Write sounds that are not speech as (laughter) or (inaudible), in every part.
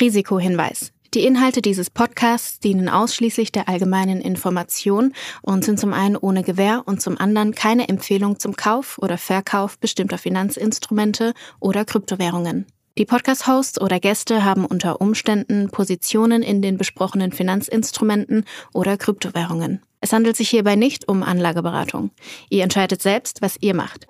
Risikohinweis. Die Inhalte dieses Podcasts dienen ausschließlich der allgemeinen Information und sind zum einen ohne Gewähr und zum anderen keine Empfehlung zum Kauf oder Verkauf bestimmter Finanzinstrumente oder Kryptowährungen. Die Podcast-Hosts oder Gäste haben unter Umständen Positionen in den besprochenen Finanzinstrumenten oder Kryptowährungen. Es handelt sich hierbei nicht um Anlageberatung. Ihr entscheidet selbst, was ihr macht.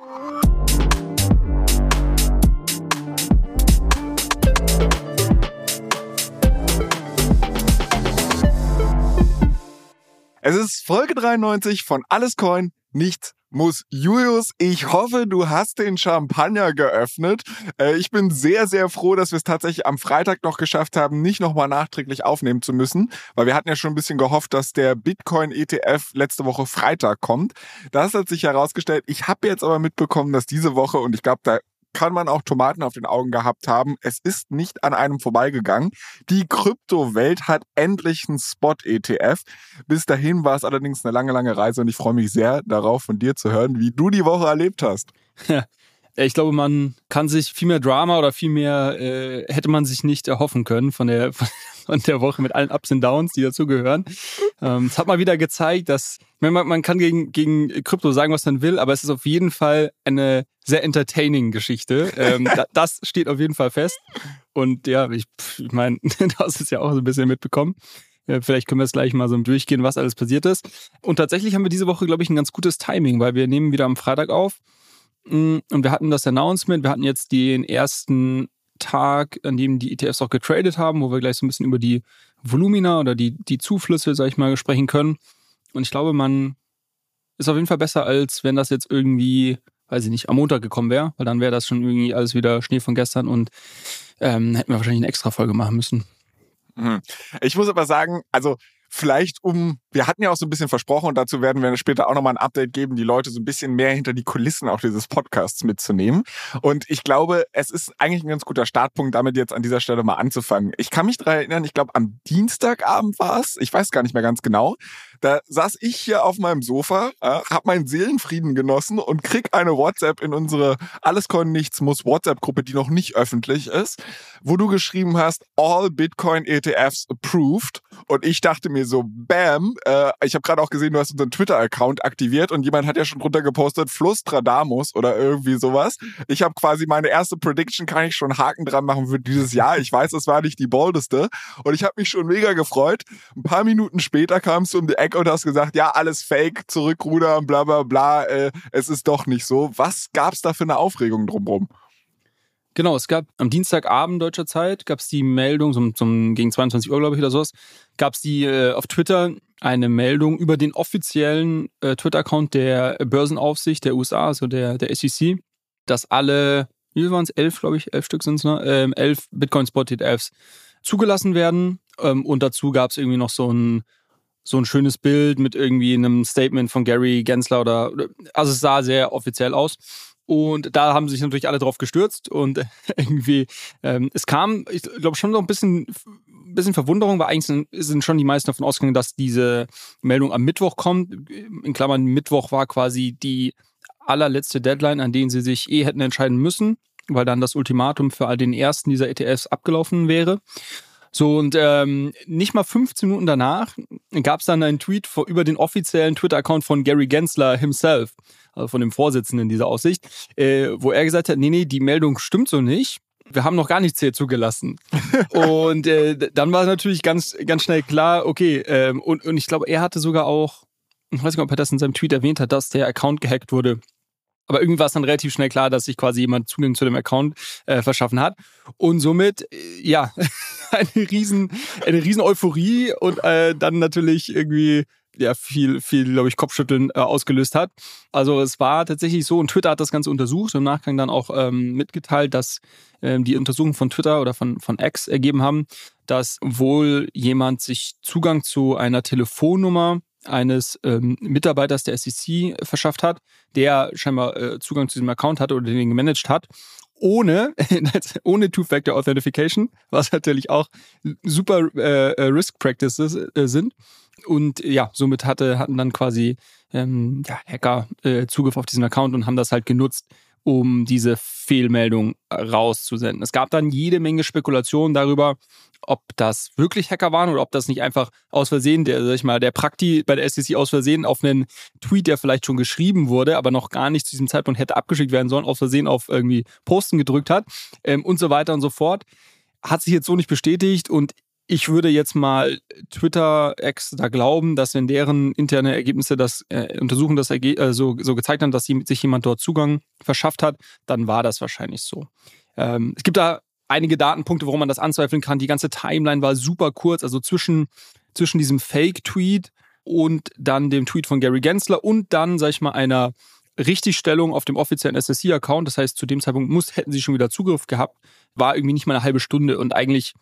Es ist Folge 93 von Alles Coin, nichts muss. Julius, ich hoffe, du hast den Champagner geöffnet. Äh, ich bin sehr, sehr froh, dass wir es tatsächlich am Freitag noch geschafft haben, nicht nochmal nachträglich aufnehmen zu müssen, weil wir hatten ja schon ein bisschen gehofft, dass der Bitcoin-ETF letzte Woche Freitag kommt. Das hat sich herausgestellt. Ich habe jetzt aber mitbekommen, dass diese Woche, und ich glaube, da kann man auch Tomaten auf den Augen gehabt haben. Es ist nicht an einem vorbeigegangen. Die Kryptowelt hat endlich einen Spot-ETF. Bis dahin war es allerdings eine lange, lange Reise und ich freue mich sehr darauf, von dir zu hören, wie du die Woche erlebt hast. (laughs) Ich glaube, man kann sich viel mehr Drama oder viel mehr äh, hätte man sich nicht erhoffen können von der, (laughs) von der Woche mit allen Ups und Downs, die dazugehören. Ähm, es hat mal wieder gezeigt, dass man, man kann gegen, gegen Krypto sagen, was man will, aber es ist auf jeden Fall eine sehr entertaining Geschichte. Ähm, (laughs) das steht auf jeden Fall fest. Und ja, ich, ich meine, (laughs) das ist ja auch so ein bisschen mitbekommen. Ja, vielleicht können wir es gleich mal so durchgehen, was alles passiert ist. Und tatsächlich haben wir diese Woche, glaube ich, ein ganz gutes Timing, weil wir nehmen wieder am Freitag auf. Mm, und wir hatten das Announcement, wir hatten jetzt den ersten Tag, an dem die ETFs auch getradet haben, wo wir gleich so ein bisschen über die Volumina oder die, die Zuflüsse, sag ich mal, sprechen können. Und ich glaube, man ist auf jeden Fall besser, als wenn das jetzt irgendwie, weiß ich nicht, am Montag gekommen wäre, weil dann wäre das schon irgendwie alles wieder Schnee von gestern und ähm, hätten wir wahrscheinlich eine extra Folge machen müssen. Hm. Ich muss aber sagen, also vielleicht um, wir hatten ja auch so ein bisschen versprochen und dazu werden wir später auch nochmal ein Update geben, die Leute so ein bisschen mehr hinter die Kulissen auch dieses Podcasts mitzunehmen. Und ich glaube, es ist eigentlich ein ganz guter Startpunkt, damit jetzt an dieser Stelle mal anzufangen. Ich kann mich daran erinnern, ich glaube am Dienstagabend war es, ich weiß gar nicht mehr ganz genau, da saß ich hier auf meinem Sofa, äh, habe meinen Seelenfrieden genossen und krieg eine WhatsApp in unsere Alles Coin Nichts muss WhatsApp-Gruppe, die noch nicht öffentlich ist, wo du geschrieben hast, all Bitcoin ETFs approved. Und ich dachte mir so, bam, äh, ich habe gerade auch gesehen, du hast unseren Twitter-Account aktiviert und jemand hat ja schon drunter gepostet, Flustradamus oder irgendwie sowas. Ich habe quasi meine erste Prediction, kann ich schon Haken dran machen für dieses Jahr. Ich weiß, es war nicht die boldeste. Und ich habe mich schon mega gefreut. Ein paar Minuten später kamst du um die Ecke und hast gesagt, ja, alles fake, zurückrudern, bla bla bla, äh, es ist doch nicht so. Was gab's da für eine Aufregung drumherum? Genau, es gab am Dienstagabend deutscher Zeit, gab es die Meldung, zum, zum, gegen 22 Uhr, glaube ich, oder sowas, gab es die äh, auf Twitter eine Meldung über den offiziellen äh, Twitter-Account der Börsenaufsicht der USA, also der, der SEC, dass alle, wie waren es, elf, glaube ich, elf Stück sind es, ne? Ähm, elf Bitcoin-Spot-ETFs zugelassen werden. Ähm, und dazu gab es irgendwie noch so ein so ein schönes Bild mit irgendwie einem Statement von Gary Gensler oder, also es sah sehr offiziell aus. Und da haben sich natürlich alle drauf gestürzt und (laughs) irgendwie, ähm, es kam, ich glaube schon noch ein bisschen, bisschen Verwunderung, weil eigentlich sind, sind schon die meisten davon ausgegangen, dass diese Meldung am Mittwoch kommt. In Klammern, Mittwoch war quasi die allerletzte Deadline, an denen sie sich eh hätten entscheiden müssen, weil dann das Ultimatum für all den ersten dieser ETFs abgelaufen wäre. So, und ähm, nicht mal 15 Minuten danach gab es dann einen Tweet vor, über den offiziellen Twitter-Account von Gary Gensler himself, also von dem Vorsitzenden dieser Aussicht, äh, wo er gesagt hat, nee, nee, die Meldung stimmt so nicht. Wir haben noch gar nichts hier zugelassen. (laughs) und äh, dann war natürlich ganz, ganz schnell klar, okay, ähm, und, und ich glaube, er hatte sogar auch, ich weiß nicht, ob er das in seinem Tweet erwähnt hat, dass der Account gehackt wurde aber irgendwie war es dann relativ schnell klar, dass sich quasi jemand Zugang zu dem Account äh, verschaffen hat. Und somit, äh, ja, (laughs) eine riesen, eine riesen Euphorie und äh, dann natürlich irgendwie ja viel, viel, glaube ich, Kopfschütteln äh, ausgelöst hat. Also es war tatsächlich so, und Twitter hat das Ganze untersucht und im Nachgang dann auch ähm, mitgeteilt, dass ähm, die Untersuchungen von Twitter oder von, von X ergeben haben, dass wohl jemand sich Zugang zu einer Telefonnummer eines ähm, Mitarbeiters der SEC verschafft hat, der scheinbar äh, Zugang zu diesem Account hatte oder den gemanagt hat, ohne, (laughs) ohne Two-Factor Authentication, was natürlich auch super äh, äh, Risk Practices äh, sind. Und ja, somit hatte, hatten dann quasi ähm, ja, Hacker äh, Zugriff auf diesen Account und haben das halt genutzt, um diese Fehlmeldung rauszusenden. Es gab dann jede Menge Spekulationen darüber, ob das wirklich Hacker waren oder ob das nicht einfach aus Versehen, der, sag ich mal, der Prakti bei der SEC aus Versehen auf einen Tweet, der vielleicht schon geschrieben wurde, aber noch gar nicht zu diesem Zeitpunkt hätte abgeschickt werden sollen, aus Versehen auf irgendwie Posten gedrückt hat ähm, und so weiter und so fort. Hat sich jetzt so nicht bestätigt und ich würde jetzt mal Twitter-Ex da glauben, dass wenn deren interne Ergebnisse das äh, untersuchen, das äh, so, so gezeigt haben, dass sich jemand dort Zugang verschafft hat, dann war das wahrscheinlich so. Ähm, es gibt da einige Datenpunkte, warum man das anzweifeln kann. Die ganze Timeline war super kurz, also zwischen, zwischen diesem Fake-Tweet und dann dem Tweet von Gary Gensler und dann, sag ich mal, einer Richtigstellung auf dem offiziellen SSC-Account. Das heißt, zu dem Zeitpunkt muss, hätten sie schon wieder Zugriff gehabt, war irgendwie nicht mal eine halbe Stunde und eigentlich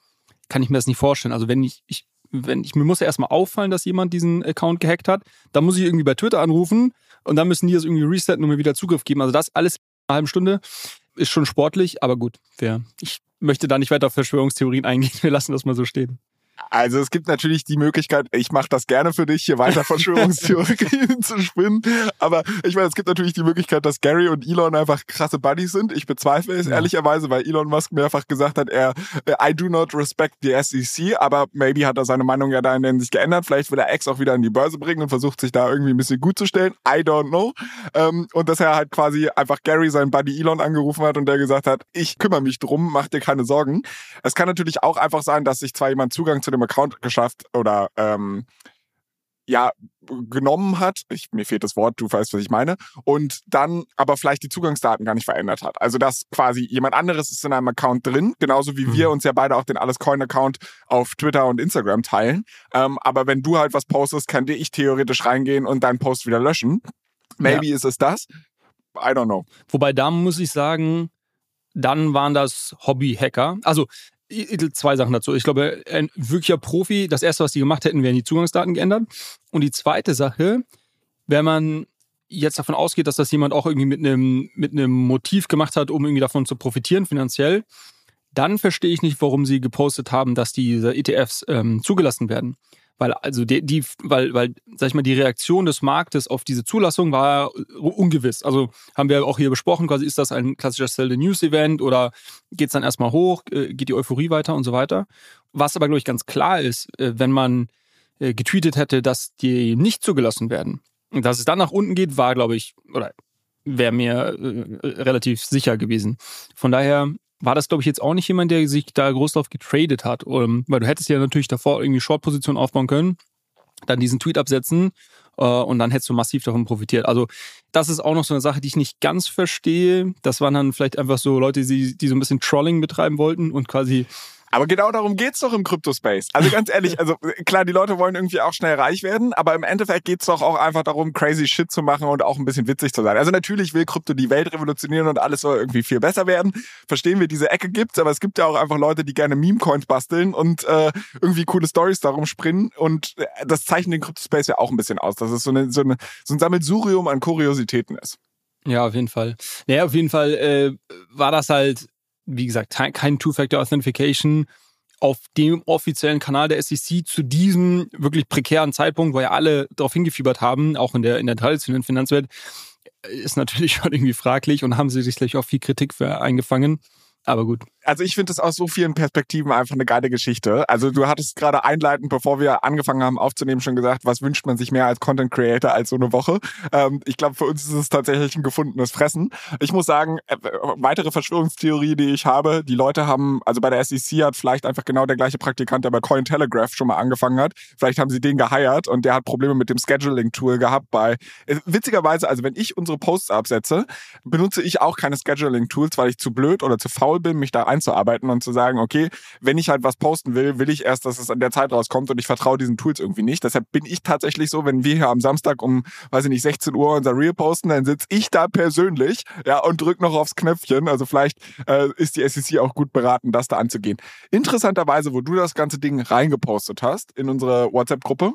kann ich mir das nicht vorstellen. Also wenn ich, ich wenn ich, mir muss ja erstmal auffallen, dass jemand diesen Account gehackt hat, dann muss ich irgendwie bei Twitter anrufen und dann müssen die das irgendwie resetten und mir wieder Zugriff geben. Also das alles in einer halben Stunde ist schon sportlich, aber gut, wer, ich möchte da nicht weiter auf Verschwörungstheorien eingehen. Wir lassen das mal so stehen. Also es gibt natürlich die Möglichkeit, ich mache das gerne für dich, hier weiter (laughs) Verschwörungstheorien zu spinnen. Aber ich meine, es gibt natürlich die Möglichkeit, dass Gary und Elon einfach krasse Buddies sind. Ich bezweifle es ja. ehrlicherweise, weil Elon Musk mehrfach gesagt hat, er I do not respect the SEC, aber maybe hat er seine Meinung ja da in der Hinsicht geändert. Vielleicht will er X auch wieder in die Börse bringen und versucht sich da irgendwie ein bisschen gut zu stellen. I don't know. Ähm, und dass er halt quasi einfach Gary, seinen Buddy Elon, angerufen hat und der gesagt hat, ich kümmere mich drum, mach dir keine Sorgen. Es kann natürlich auch einfach sein, dass sich zwar jemand Zugang zu dem Account geschafft oder ähm, ja, genommen hat, ich, mir fehlt das Wort, du weißt, was ich meine, und dann aber vielleicht die Zugangsdaten gar nicht verändert hat. Also dass quasi jemand anderes ist in einem Account drin, genauso wie mhm. wir uns ja beide auch den Allescoin-Account auf Twitter und Instagram teilen. Ähm, aber wenn du halt was postest, kann dir ich theoretisch reingehen und deinen Post wieder löschen. Maybe ja. ist es das. I don't know. Wobei da muss ich sagen, dann waren das Hobby-Hacker. Also zwei Sachen dazu. Ich glaube, ein wirklicher Profi, das erste, was die gemacht hätten, wären die Zugangsdaten geändert. Und die zweite Sache, wenn man jetzt davon ausgeht, dass das jemand auch irgendwie mit einem, mit einem Motiv gemacht hat, um irgendwie davon zu profitieren finanziell, dann verstehe ich nicht, warum sie gepostet haben, dass diese ETFs ähm, zugelassen werden weil also die, die, weil, weil, sag ich mal, die Reaktion des Marktes auf diese Zulassung war ungewiss. Also haben wir auch hier besprochen, quasi ist das ein klassischer Sell the News Event oder geht es dann erstmal hoch, äh, geht die Euphorie weiter und so weiter. Was aber, glaube ich, ganz klar ist, äh, wenn man äh, getweetet hätte, dass die nicht zugelassen werden, dass es dann nach unten geht, war, glaube ich, oder wäre mir relativ sicher gewesen. Von daher war das, glaube ich, jetzt auch nicht jemand, der sich da groß drauf getradet hat. Um, weil du hättest ja natürlich davor irgendwie Short-Position aufbauen können, dann diesen Tweet absetzen äh, und dann hättest du massiv davon profitiert. Also das ist auch noch so eine Sache, die ich nicht ganz verstehe. Das waren dann vielleicht einfach so Leute, die, die so ein bisschen Trolling betreiben wollten und quasi aber genau darum geht's doch im Crypto-Space. Also ganz ehrlich, also klar, die Leute wollen irgendwie auch schnell reich werden, aber im Endeffekt geht's doch auch einfach darum, crazy Shit zu machen und auch ein bisschen witzig zu sein. Also natürlich will Krypto die Welt revolutionieren und alles soll irgendwie viel besser werden. Verstehen wir, diese Ecke gibt's, aber es gibt ja auch einfach Leute, die gerne Meme-Coins basteln und äh, irgendwie coole Stories darum springen und äh, das zeichnet den Crypto-Space ja auch ein bisschen aus, dass es so, eine, so, eine, so ein Sammelsurium an Kuriositäten ist. Ja, auf jeden Fall. Naja, auf jeden Fall äh, war das halt wie gesagt, kein Two-Factor-Authentification auf dem offiziellen Kanal der SEC zu diesem wirklich prekären Zeitpunkt, wo ja alle darauf hingefiebert haben, auch in der, in der traditionellen Finanzwelt, ist natürlich (laughs) schon irgendwie fraglich und haben sie sich gleich auch viel Kritik für eingefangen. Aber gut. Also ich finde das aus so vielen Perspektiven einfach eine geile Geschichte. Also du hattest gerade einleitend, bevor wir angefangen haben aufzunehmen, schon gesagt, was wünscht man sich mehr als Content Creator als so eine Woche? Ähm, ich glaube, für uns ist es tatsächlich ein gefundenes Fressen. Ich muss sagen, äh, weitere Verschwörungstheorie, die ich habe, die Leute haben, also bei der SEC hat vielleicht einfach genau der gleiche Praktikant, der bei Cointelegraph schon mal angefangen hat. Vielleicht haben sie den geheiert und der hat Probleme mit dem Scheduling-Tool gehabt bei, äh, witzigerweise, also wenn ich unsere Posts absetze, benutze ich auch keine Scheduling-Tools, weil ich zu blöd oder zu faul bin, mich da einzuarbeiten und zu sagen, okay, wenn ich halt was posten will, will ich erst, dass es an der Zeit rauskommt und ich vertraue diesen Tools irgendwie nicht. Deshalb bin ich tatsächlich so, wenn wir hier am Samstag um, weiß ich nicht, 16 Uhr unser Reel posten, dann sitze ich da persönlich, ja, und drück noch aufs Knöpfchen. Also vielleicht äh, ist die SEC auch gut beraten, das da anzugehen. Interessanterweise, wo du das ganze Ding reingepostet hast in unsere WhatsApp-Gruppe,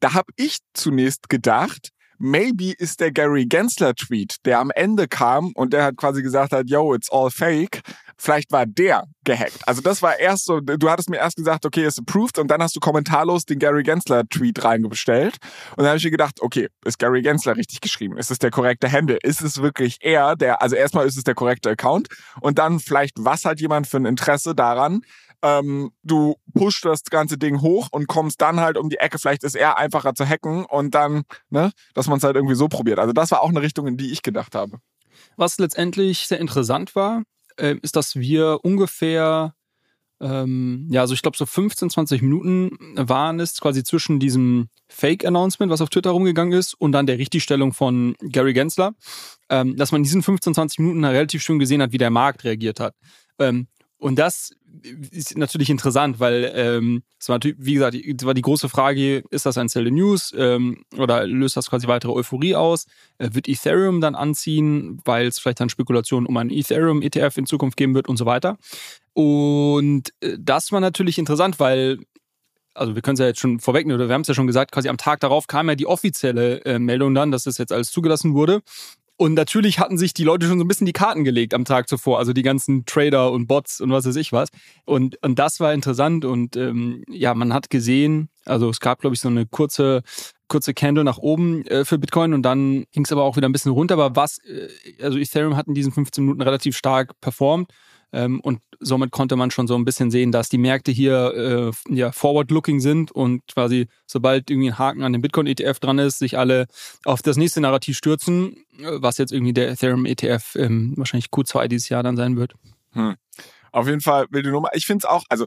da habe ich zunächst gedacht, maybe ist der Gary Gensler Tweet, der am Ende kam und der hat quasi gesagt hat, yo, it's all fake, vielleicht war der gehackt. Also das war erst so, du hattest mir erst gesagt, okay, ist approved und dann hast du kommentarlos den Gary Gensler Tweet reingestellt und dann habe ich mir gedacht, okay, ist Gary Gensler richtig geschrieben? Ist es der korrekte Handle? Ist es wirklich er, der, also erstmal ist es der korrekte Account und dann vielleicht, was hat jemand für ein Interesse daran, ähm, du pushst das ganze Ding hoch und kommst dann halt um die Ecke. Vielleicht ist er einfacher zu hacken und dann, ne, dass man es halt irgendwie so probiert. Also das war auch eine Richtung, in die ich gedacht habe. Was letztendlich sehr interessant war, äh, ist, dass wir ungefähr, ähm, ja, also ich glaube so 15, 20 Minuten waren es quasi zwischen diesem Fake-Announcement, was auf Twitter rumgegangen ist, und dann der Richtigstellung von Gary Gensler, ähm, dass man in diesen 15, 20 Minuten relativ schön gesehen hat, wie der Markt reagiert hat. Ähm, und das ist natürlich interessant, weil ähm, es war natürlich, wie gesagt, es war die große Frage, ist das ein Sell the News ähm, oder löst das quasi weitere Euphorie aus? Äh, wird Ethereum dann anziehen, weil es vielleicht dann Spekulationen um einen Ethereum-ETF in Zukunft geben wird und so weiter? Und äh, das war natürlich interessant, weil also wir können es ja jetzt schon vorwegnehmen, oder wir haben es ja schon gesagt, quasi am Tag darauf kam ja die offizielle äh, Meldung dann, dass das jetzt alles zugelassen wurde. Und natürlich hatten sich die Leute schon so ein bisschen die Karten gelegt am Tag zuvor, also die ganzen Trader und Bots und was weiß ich was. Und, und das war interessant und ähm, ja, man hat gesehen, also es gab, glaube ich, so eine kurze, kurze Candle nach oben äh, für Bitcoin und dann ging es aber auch wieder ein bisschen runter. Aber was, äh, also Ethereum hat in diesen 15 Minuten relativ stark performt. Ähm, und somit konnte man schon so ein bisschen sehen, dass die Märkte hier äh, ja, forward-looking sind und quasi sobald irgendwie ein Haken an dem Bitcoin-ETF dran ist, sich alle auf das nächste Narrativ stürzen, äh, was jetzt irgendwie der Ethereum-ETF ähm, wahrscheinlich Q2 dieses Jahr dann sein wird. Hm. Auf jeden Fall wilde Nummer. Ich finde es auch, also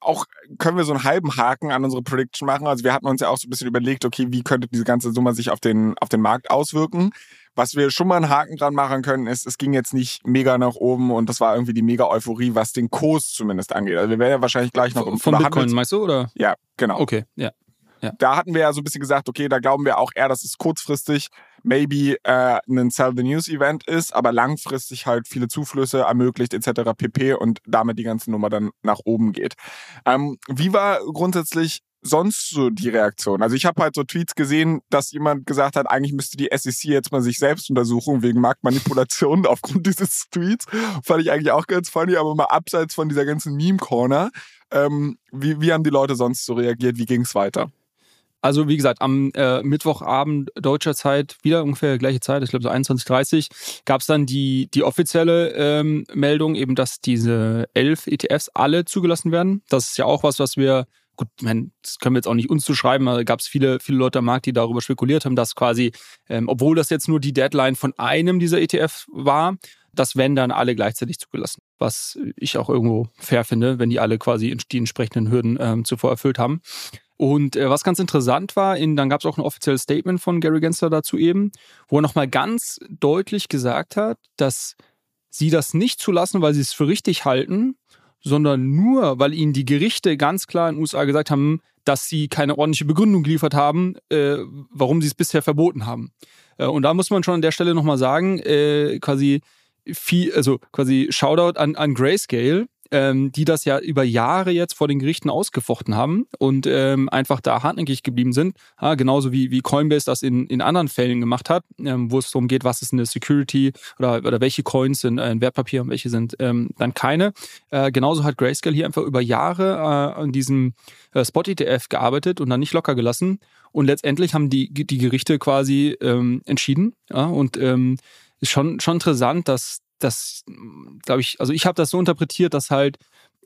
auch können wir so einen halben Haken an unsere Prediction machen. Also wir hatten uns ja auch so ein bisschen überlegt, okay, wie könnte diese ganze Summe sich auf den, auf den Markt auswirken. Was wir schon mal einen Haken dran machen können, ist, es ging jetzt nicht mega nach oben und das war irgendwie die mega Euphorie, was den Kurs zumindest angeht. Also wir werden ja wahrscheinlich gleich noch im Von Bitcoin, meinst du, oder? Ja, genau. Okay, ja. Ja. Da hatten wir ja so ein bisschen gesagt, okay, da glauben wir auch eher, dass es kurzfristig maybe äh, ein Sell the News Event ist, aber langfristig halt viele Zuflüsse ermöglicht etc. pp. und damit die ganze Nummer dann nach oben geht. Ähm, wie war grundsätzlich sonst so die Reaktion? Also ich habe halt so Tweets gesehen, dass jemand gesagt hat, eigentlich müsste die SEC jetzt mal sich selbst untersuchen wegen Marktmanipulation (laughs) aufgrund dieses Tweets. Fand ich eigentlich auch ganz funny, aber mal abseits von dieser ganzen Meme-Corner. Ähm, wie, wie haben die Leute sonst so reagiert? Wie ging es weiter? Also wie gesagt, am äh, Mittwochabend deutscher Zeit, wieder ungefähr gleiche Zeit, ich glaube so 21.30 gab es dann die, die offizielle ähm, Meldung, eben dass diese elf ETFs alle zugelassen werden. Das ist ja auch was, was wir gut, man, das können wir jetzt auch nicht uns zuschreiben, da gab es viele, viele Leute am Markt, die darüber spekuliert haben, dass quasi, ähm, obwohl das jetzt nur die Deadline von einem dieser ETFs war, das werden dann alle gleichzeitig zugelassen. Was ich auch irgendwo fair finde, wenn die alle quasi die entsprechenden Hürden ähm, zuvor erfüllt haben. Und äh, was ganz interessant war, in, dann gab es auch ein offizielles Statement von Gary Gensler dazu eben, wo er nochmal ganz deutlich gesagt hat, dass sie das nicht zulassen, weil sie es für richtig halten, sondern nur, weil ihnen die Gerichte ganz klar in den USA gesagt haben, dass sie keine ordentliche Begründung geliefert haben, äh, warum sie es bisher verboten haben. Äh, und da muss man schon an der Stelle nochmal sagen, äh, quasi viel, also quasi Shoutout an, an Grayscale, ähm, die das ja über Jahre jetzt vor den Gerichten ausgefochten haben und ähm, einfach da hartnäckig geblieben sind. Ja, genauso wie, wie Coinbase das in, in anderen Fällen gemacht hat, ähm, wo es darum geht, was ist eine Security oder, oder welche Coins sind ein Wertpapier und welche sind ähm, dann keine. Äh, genauso hat Grayscale hier einfach über Jahre äh, an diesem äh, Spot-ETF gearbeitet und dann nicht locker gelassen. Und letztendlich haben die, die Gerichte quasi ähm, entschieden. Ja, und ähm, ist schon, schon interessant, dass, das, glaube ich, also ich habe das so interpretiert, dass halt,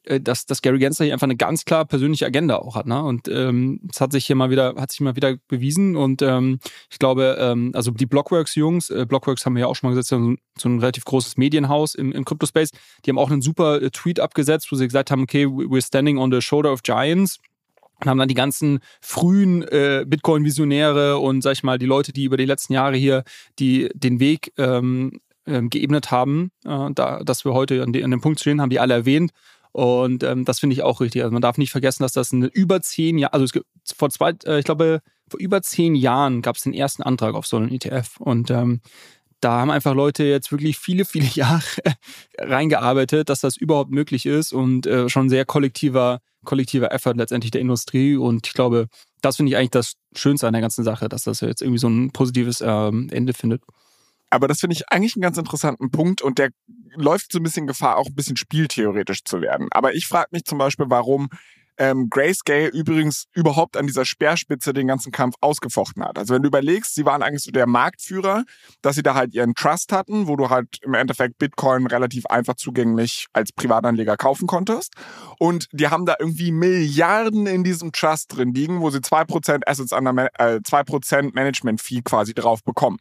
äh, dass, dass Gary Gensler hier einfach eine ganz klar persönliche Agenda auch hat, ne? Und ähm, es hat sich hier mal wieder, hat sich mal wieder bewiesen. Und ähm, ich glaube, ähm, also die Blockworks-Jungs, äh, Blockworks haben wir ja auch schon mal gesetzt, so, so ein relativ großes Medienhaus im, im Crypto-Space, die haben auch einen super äh, Tweet abgesetzt, wo sie gesagt haben, okay, we're standing on the shoulder of giants und haben dann die ganzen frühen äh, Bitcoin-Visionäre und sag ich mal die Leute, die über die letzten Jahre hier die den Weg ähm, ähm, geebnet haben, äh, da, dass wir heute an, die, an, dem Punkt stehen, haben die alle erwähnt. Und ähm, das finde ich auch richtig. Also man darf nicht vergessen, dass das eine über zehn Jahre, also es gibt vor zwei, äh, ich glaube, vor über zehn Jahren gab es den ersten Antrag auf so einen ETF. Und ähm, da haben einfach Leute jetzt wirklich viele, viele (laughs) Jahre reingearbeitet, dass das überhaupt möglich ist und äh, schon sehr kollektiver, kollektiver Effort letztendlich der Industrie. Und ich glaube, das finde ich eigentlich das Schönste an der ganzen Sache, dass das jetzt irgendwie so ein positives ähm, Ende findet. Aber das finde ich eigentlich einen ganz interessanten Punkt und der läuft so ein bisschen Gefahr, auch ein bisschen spieltheoretisch zu werden. Aber ich frage mich zum Beispiel, warum ähm, Grayscale übrigens überhaupt an dieser Speerspitze den ganzen Kampf ausgefochten hat. Also wenn du überlegst, sie waren eigentlich so der Marktführer, dass sie da halt ihren Trust hatten, wo du halt im Endeffekt Bitcoin relativ einfach zugänglich als Privatanleger kaufen konntest. Und die haben da irgendwie Milliarden in diesem Trust drin liegen, wo sie zwei Prozent Assets an der, äh, 2% Management Fee quasi drauf bekommen.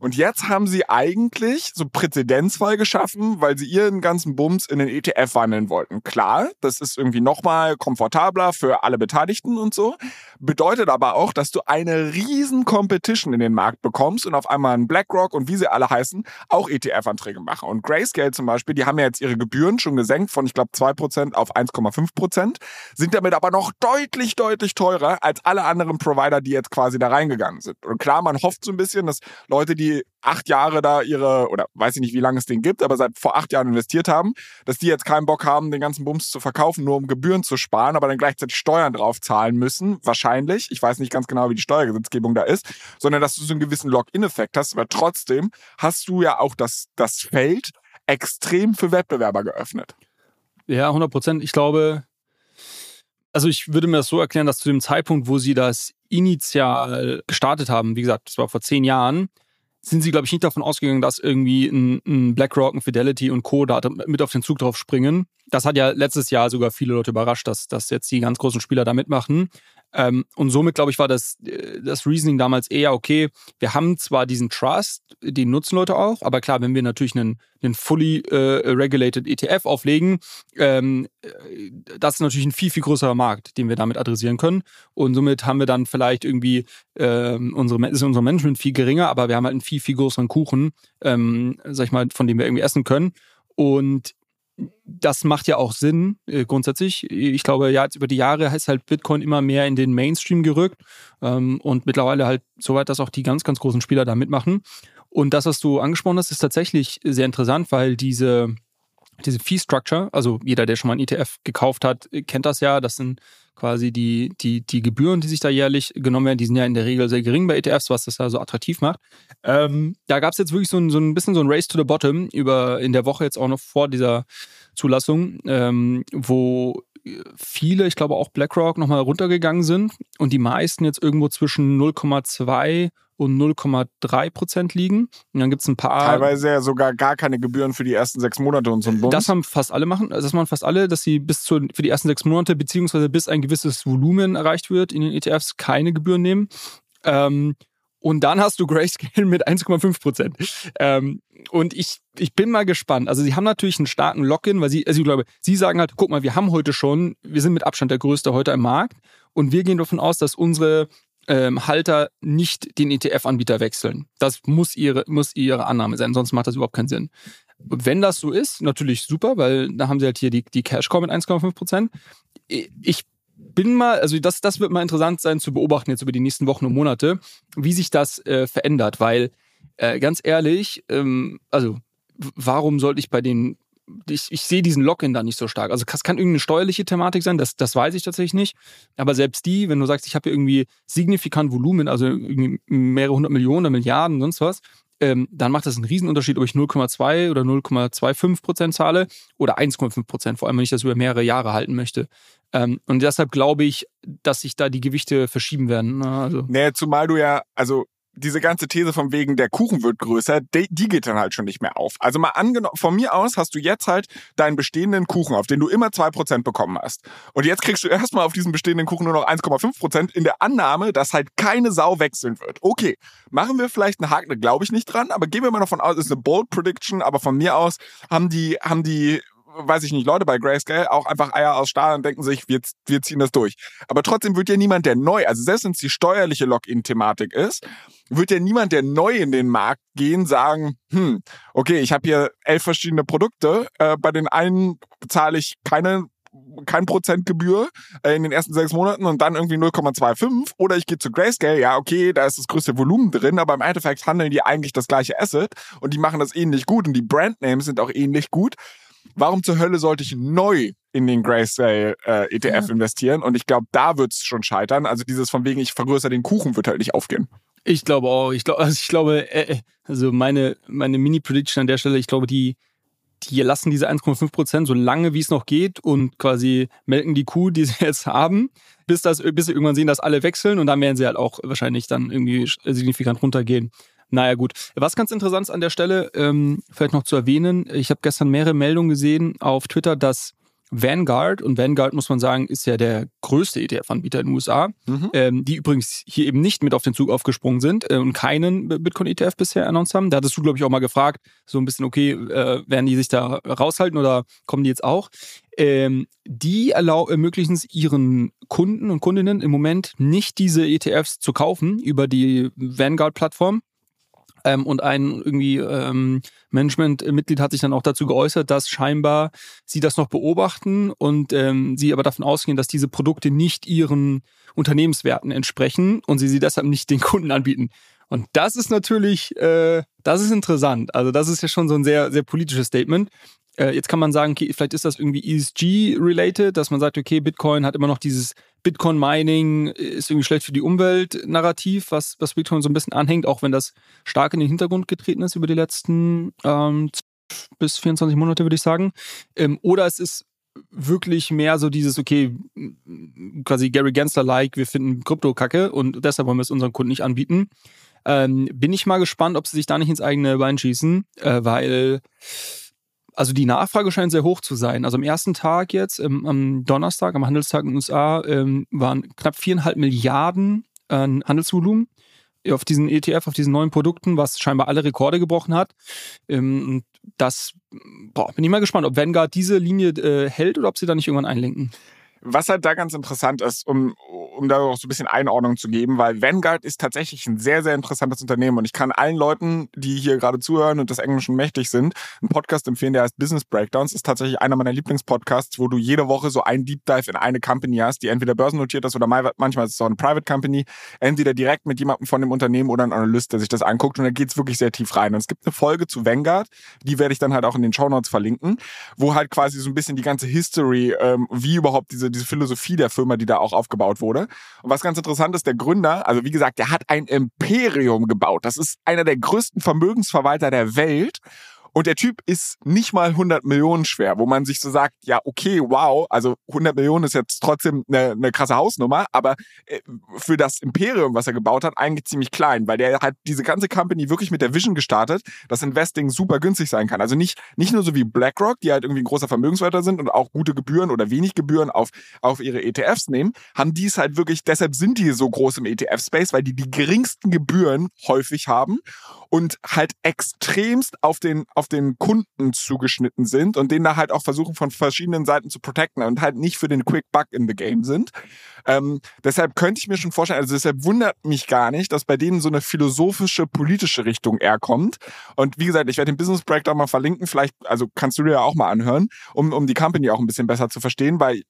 Und jetzt haben sie eigentlich so Präzedenzfall geschaffen, weil sie ihren ganzen Bums in den ETF wandeln wollten. Klar, das ist irgendwie nochmal komfortabler für alle Beteiligten und so. Bedeutet aber auch, dass du eine riesen Competition in den Markt bekommst und auf einmal ein BlackRock und wie sie alle heißen, auch ETF-Anträge machen. Und Grayscale zum Beispiel, die haben ja jetzt ihre Gebühren schon gesenkt von, ich glaube, 2% auf 1,5%, sind damit aber noch deutlich, deutlich teurer als alle anderen Provider, die jetzt quasi da reingegangen sind. Und klar, man hofft so ein bisschen, dass Leute, die die acht Jahre da ihre, oder weiß ich nicht, wie lange es den gibt, aber seit vor acht Jahren investiert haben, dass die jetzt keinen Bock haben, den ganzen Bums zu verkaufen, nur um Gebühren zu sparen, aber dann gleichzeitig Steuern drauf zahlen müssen. Wahrscheinlich. Ich weiß nicht ganz genau, wie die Steuergesetzgebung da ist, sondern dass du so einen gewissen Lock-in-Effekt hast. Aber trotzdem hast du ja auch das, das Feld extrem für Wettbewerber geöffnet. Ja, 100 Prozent. Ich glaube, also ich würde mir das so erklären, dass zu dem Zeitpunkt, wo sie das initial gestartet haben, wie gesagt, das war vor zehn Jahren, sind sie, glaube ich, nicht davon ausgegangen, dass irgendwie ein, ein BlackRock, ein Fidelity und Co. da mit auf den Zug drauf springen. Das hat ja letztes Jahr sogar viele Leute überrascht, dass, dass jetzt die ganz großen Spieler da mitmachen. Ähm, und somit, glaube ich, war das, äh, das Reasoning damals eher, okay, wir haben zwar diesen Trust, den nutzen Leute auch, aber klar, wenn wir natürlich einen, einen fully äh, regulated ETF auflegen, ähm, äh, das ist natürlich ein viel, viel größerer Markt, den wir damit adressieren können. Und somit haben wir dann vielleicht irgendwie, ähm, unsere, ist unser Management viel geringer, aber wir haben halt einen viel, viel größeren Kuchen, ähm, sag ich mal, von dem wir irgendwie essen können. Und das macht ja auch Sinn, äh, grundsätzlich. Ich glaube, ja, über die Jahre ist halt Bitcoin immer mehr in den Mainstream gerückt ähm, und mittlerweile halt so weit, dass auch die ganz, ganz großen Spieler da mitmachen. Und das, was du angesprochen hast, ist tatsächlich sehr interessant, weil diese, diese Fee-Structure, also jeder, der schon mal ein ETF gekauft hat, kennt das ja. Das sind quasi die, die, die Gebühren, die sich da jährlich genommen werden, die sind ja in der Regel sehr gering bei ETFs, was das da so attraktiv macht. Ähm, da gab es jetzt wirklich so ein, so ein bisschen so ein Race to the Bottom über in der Woche jetzt auch noch vor dieser Zulassung, ähm, wo viele, ich glaube auch BlackRock, nochmal runtergegangen sind und die meisten jetzt irgendwo zwischen 0,2 und 0,3 Prozent liegen. Und dann gibt es ein paar. Teilweise ja sogar gar keine Gebühren für die ersten sechs Monate und so ein Bums. Das haben fast alle machen. Das machen fast alle, dass sie bis zu, für die ersten sechs Monate, beziehungsweise bis ein gewisses Volumen erreicht wird, in den ETFs keine Gebühren nehmen. Ähm, und dann hast du Grayscale mit 1,5 Prozent. Ähm, und ich, ich bin mal gespannt. Also sie haben natürlich einen starken Login, weil sie, also ich glaube, sie sagen halt, guck mal, wir haben heute schon, wir sind mit Abstand der größte heute im Markt. Und wir gehen davon aus, dass unsere ähm, Halter nicht den ETF-Anbieter wechseln. Das muss ihre, muss ihre Annahme sein, sonst macht das überhaupt keinen Sinn. Wenn das so ist, natürlich super, weil da haben sie halt hier die, die Cash-Core mit 1,5 Prozent. Ich bin mal, also das, das wird mal interessant sein zu beobachten jetzt über die nächsten Wochen und Monate, wie sich das äh, verändert, weil äh, ganz ehrlich, ähm, also warum sollte ich bei den ich, ich sehe diesen Login da nicht so stark. Also das kann irgendeine steuerliche Thematik sein, das, das weiß ich tatsächlich nicht. Aber selbst die, wenn du sagst, ich habe irgendwie signifikant Volumen, also irgendwie mehrere hundert Millionen oder Milliarden, sonst was, ähm, dann macht das einen Riesenunterschied, ob ich 0,2 oder 0,25 Prozent zahle oder 1,5 Prozent, vor allem wenn ich das über mehrere Jahre halten möchte. Ähm, und deshalb glaube ich, dass sich da die Gewichte verschieben werden. Ne? Also. Nee, zumal du ja, also diese ganze These von wegen, der Kuchen wird größer, die, die geht dann halt schon nicht mehr auf. Also mal angenommen, von mir aus hast du jetzt halt deinen bestehenden Kuchen, auf den du immer zwei Prozent bekommen hast. Und jetzt kriegst du (laughs) erstmal auf diesen bestehenden Kuchen nur noch 1,5 Prozent in der Annahme, dass halt keine Sau wechseln wird. Okay, machen wir vielleicht einen Haken, glaube ich nicht dran, aber gehen wir mal davon aus, ist eine Bold Prediction, aber von mir aus haben die, haben die weiß ich nicht, Leute bei Grayscale auch einfach Eier aus Stahl und denken sich, wir, wir ziehen das durch. Aber trotzdem wird ja niemand, der neu, also selbst wenn es die steuerliche Login-Thematik ist, wird ja niemand, der neu in den Markt gehen, sagen, hm, okay, ich habe hier elf verschiedene Produkte, äh, bei den einen bezahle ich keine kein Prozent Gebühr äh, in den ersten sechs Monaten und dann irgendwie 0,25 oder ich gehe zu Grayscale, ja okay, da ist das größte Volumen drin, aber im Endeffekt handeln die eigentlich das gleiche Asset und die machen das ähnlich gut und die Brandnames sind auch ähnlich gut warum zur Hölle sollte ich neu in den Grayscale äh, ETF ja. investieren? Und ich glaube, da wird es schon scheitern. Also dieses von wegen, ich vergrößere den Kuchen, wird halt nicht aufgehen. Ich glaube auch. Ich glaube, also ich glaube, äh, also meine, meine Mini-Prediction an der Stelle, ich glaube, die, die lassen diese 1,5 Prozent so lange, wie es noch geht und quasi melken die Kuh, die sie (laughs) jetzt haben, bis, das, bis sie irgendwann sehen, dass alle wechseln und dann werden sie halt auch wahrscheinlich dann irgendwie signifikant runtergehen. Naja, gut. Was ganz interessant ist an der Stelle, ähm, vielleicht noch zu erwähnen, ich habe gestern mehrere Meldungen gesehen auf Twitter, dass Vanguard, und Vanguard muss man sagen, ist ja der größte ETF-Anbieter in den USA, mhm. ähm, die übrigens hier eben nicht mit auf den Zug aufgesprungen sind äh, und keinen Bitcoin-ETF bisher announced haben. Da hattest du, glaube ich, auch mal gefragt, so ein bisschen, okay, äh, werden die sich da raushalten oder kommen die jetzt auch? Ähm, die ermöglichen es ihren Kunden und Kundinnen im Moment nicht diese ETFs zu kaufen über die Vanguard-Plattform, ähm, und ein irgendwie ähm, Management-Mitglied hat sich dann auch dazu geäußert, dass scheinbar sie das noch beobachten und ähm, sie aber davon ausgehen, dass diese Produkte nicht ihren Unternehmenswerten entsprechen und sie sie deshalb nicht den Kunden anbieten. Und das ist natürlich, äh, das ist interessant. Also das ist ja schon so ein sehr, sehr politisches Statement. Äh, jetzt kann man sagen, okay, vielleicht ist das irgendwie ESG-related, dass man sagt, okay, Bitcoin hat immer noch dieses Bitcoin-Mining ist irgendwie schlecht für die Umwelt Narrativ, was, was Bitcoin so ein bisschen anhängt, auch wenn das stark in den Hintergrund getreten ist über die letzten ähm, bis 24 Monate, würde ich sagen. Ähm, oder es ist wirklich mehr so dieses, okay, quasi Gary Gensler-like, wir finden Krypto kacke und deshalb wollen wir es unseren Kunden nicht anbieten. Ähm, bin ich mal gespannt, ob sie sich da nicht ins eigene Bein schießen, äh, weil also die Nachfrage scheint sehr hoch zu sein. Also am ersten Tag jetzt, ähm, am Donnerstag, am Handelstag in den USA, ähm, waren knapp viereinhalb Milliarden äh, Handelsvolumen auf diesen ETF, auf diesen neuen Produkten, was scheinbar alle Rekorde gebrochen hat. Ähm, das boah, bin ich mal gespannt, ob Vanguard diese Linie äh, hält oder ob sie da nicht irgendwann einlenken. Was halt da ganz interessant ist, um, um da auch so ein bisschen Einordnung zu geben, weil Vanguard ist tatsächlich ein sehr, sehr interessantes Unternehmen und ich kann allen Leuten, die hier gerade zuhören und des Englischen mächtig sind, einen Podcast empfehlen, der heißt Business Breakdowns. Ist tatsächlich einer meiner Lieblingspodcasts, wo du jede Woche so einen Deep Dive in eine Company hast, die entweder börsennotiert ist oder manchmal ist es auch eine Private Company, entweder direkt mit jemandem von dem Unternehmen oder ein Analyst, der sich das anguckt und da geht's wirklich sehr tief rein. Und es gibt eine Folge zu Vanguard, die werde ich dann halt auch in den Show Notes verlinken, wo halt quasi so ein bisschen die ganze History, ähm, wie überhaupt diese diese Philosophie der Firma, die da auch aufgebaut wurde. Und was ganz interessant ist, der Gründer, also wie gesagt, der hat ein Imperium gebaut. Das ist einer der größten Vermögensverwalter der Welt. Und der Typ ist nicht mal 100 Millionen schwer, wo man sich so sagt, ja, okay, wow, also 100 Millionen ist jetzt trotzdem eine, eine krasse Hausnummer, aber äh, für das Imperium, was er gebaut hat, eigentlich ziemlich klein, weil der hat diese ganze Company wirklich mit der Vision gestartet, dass Investing super günstig sein kann. Also nicht, nicht nur so wie BlackRock, die halt irgendwie ein großer Vermögenswörter sind und auch gute Gebühren oder wenig Gebühren auf, auf ihre ETFs nehmen, haben die es halt wirklich, deshalb sind die so groß im ETF-Space, weil die die geringsten Gebühren häufig haben und halt extremst auf den, auf den Kunden zugeschnitten sind und den da halt auch versuchen von verschiedenen Seiten zu protecten und halt nicht für den Quick Buck in the Game sind. Ähm, deshalb könnte ich mir schon vorstellen, also deshalb wundert mich gar nicht, dass bei denen so eine philosophische, politische Richtung eher kommt. Und wie gesagt, ich werde den Business Breakdown mal verlinken, vielleicht, also kannst du dir ja auch mal anhören, um, um die Company auch ein bisschen besser zu verstehen, weil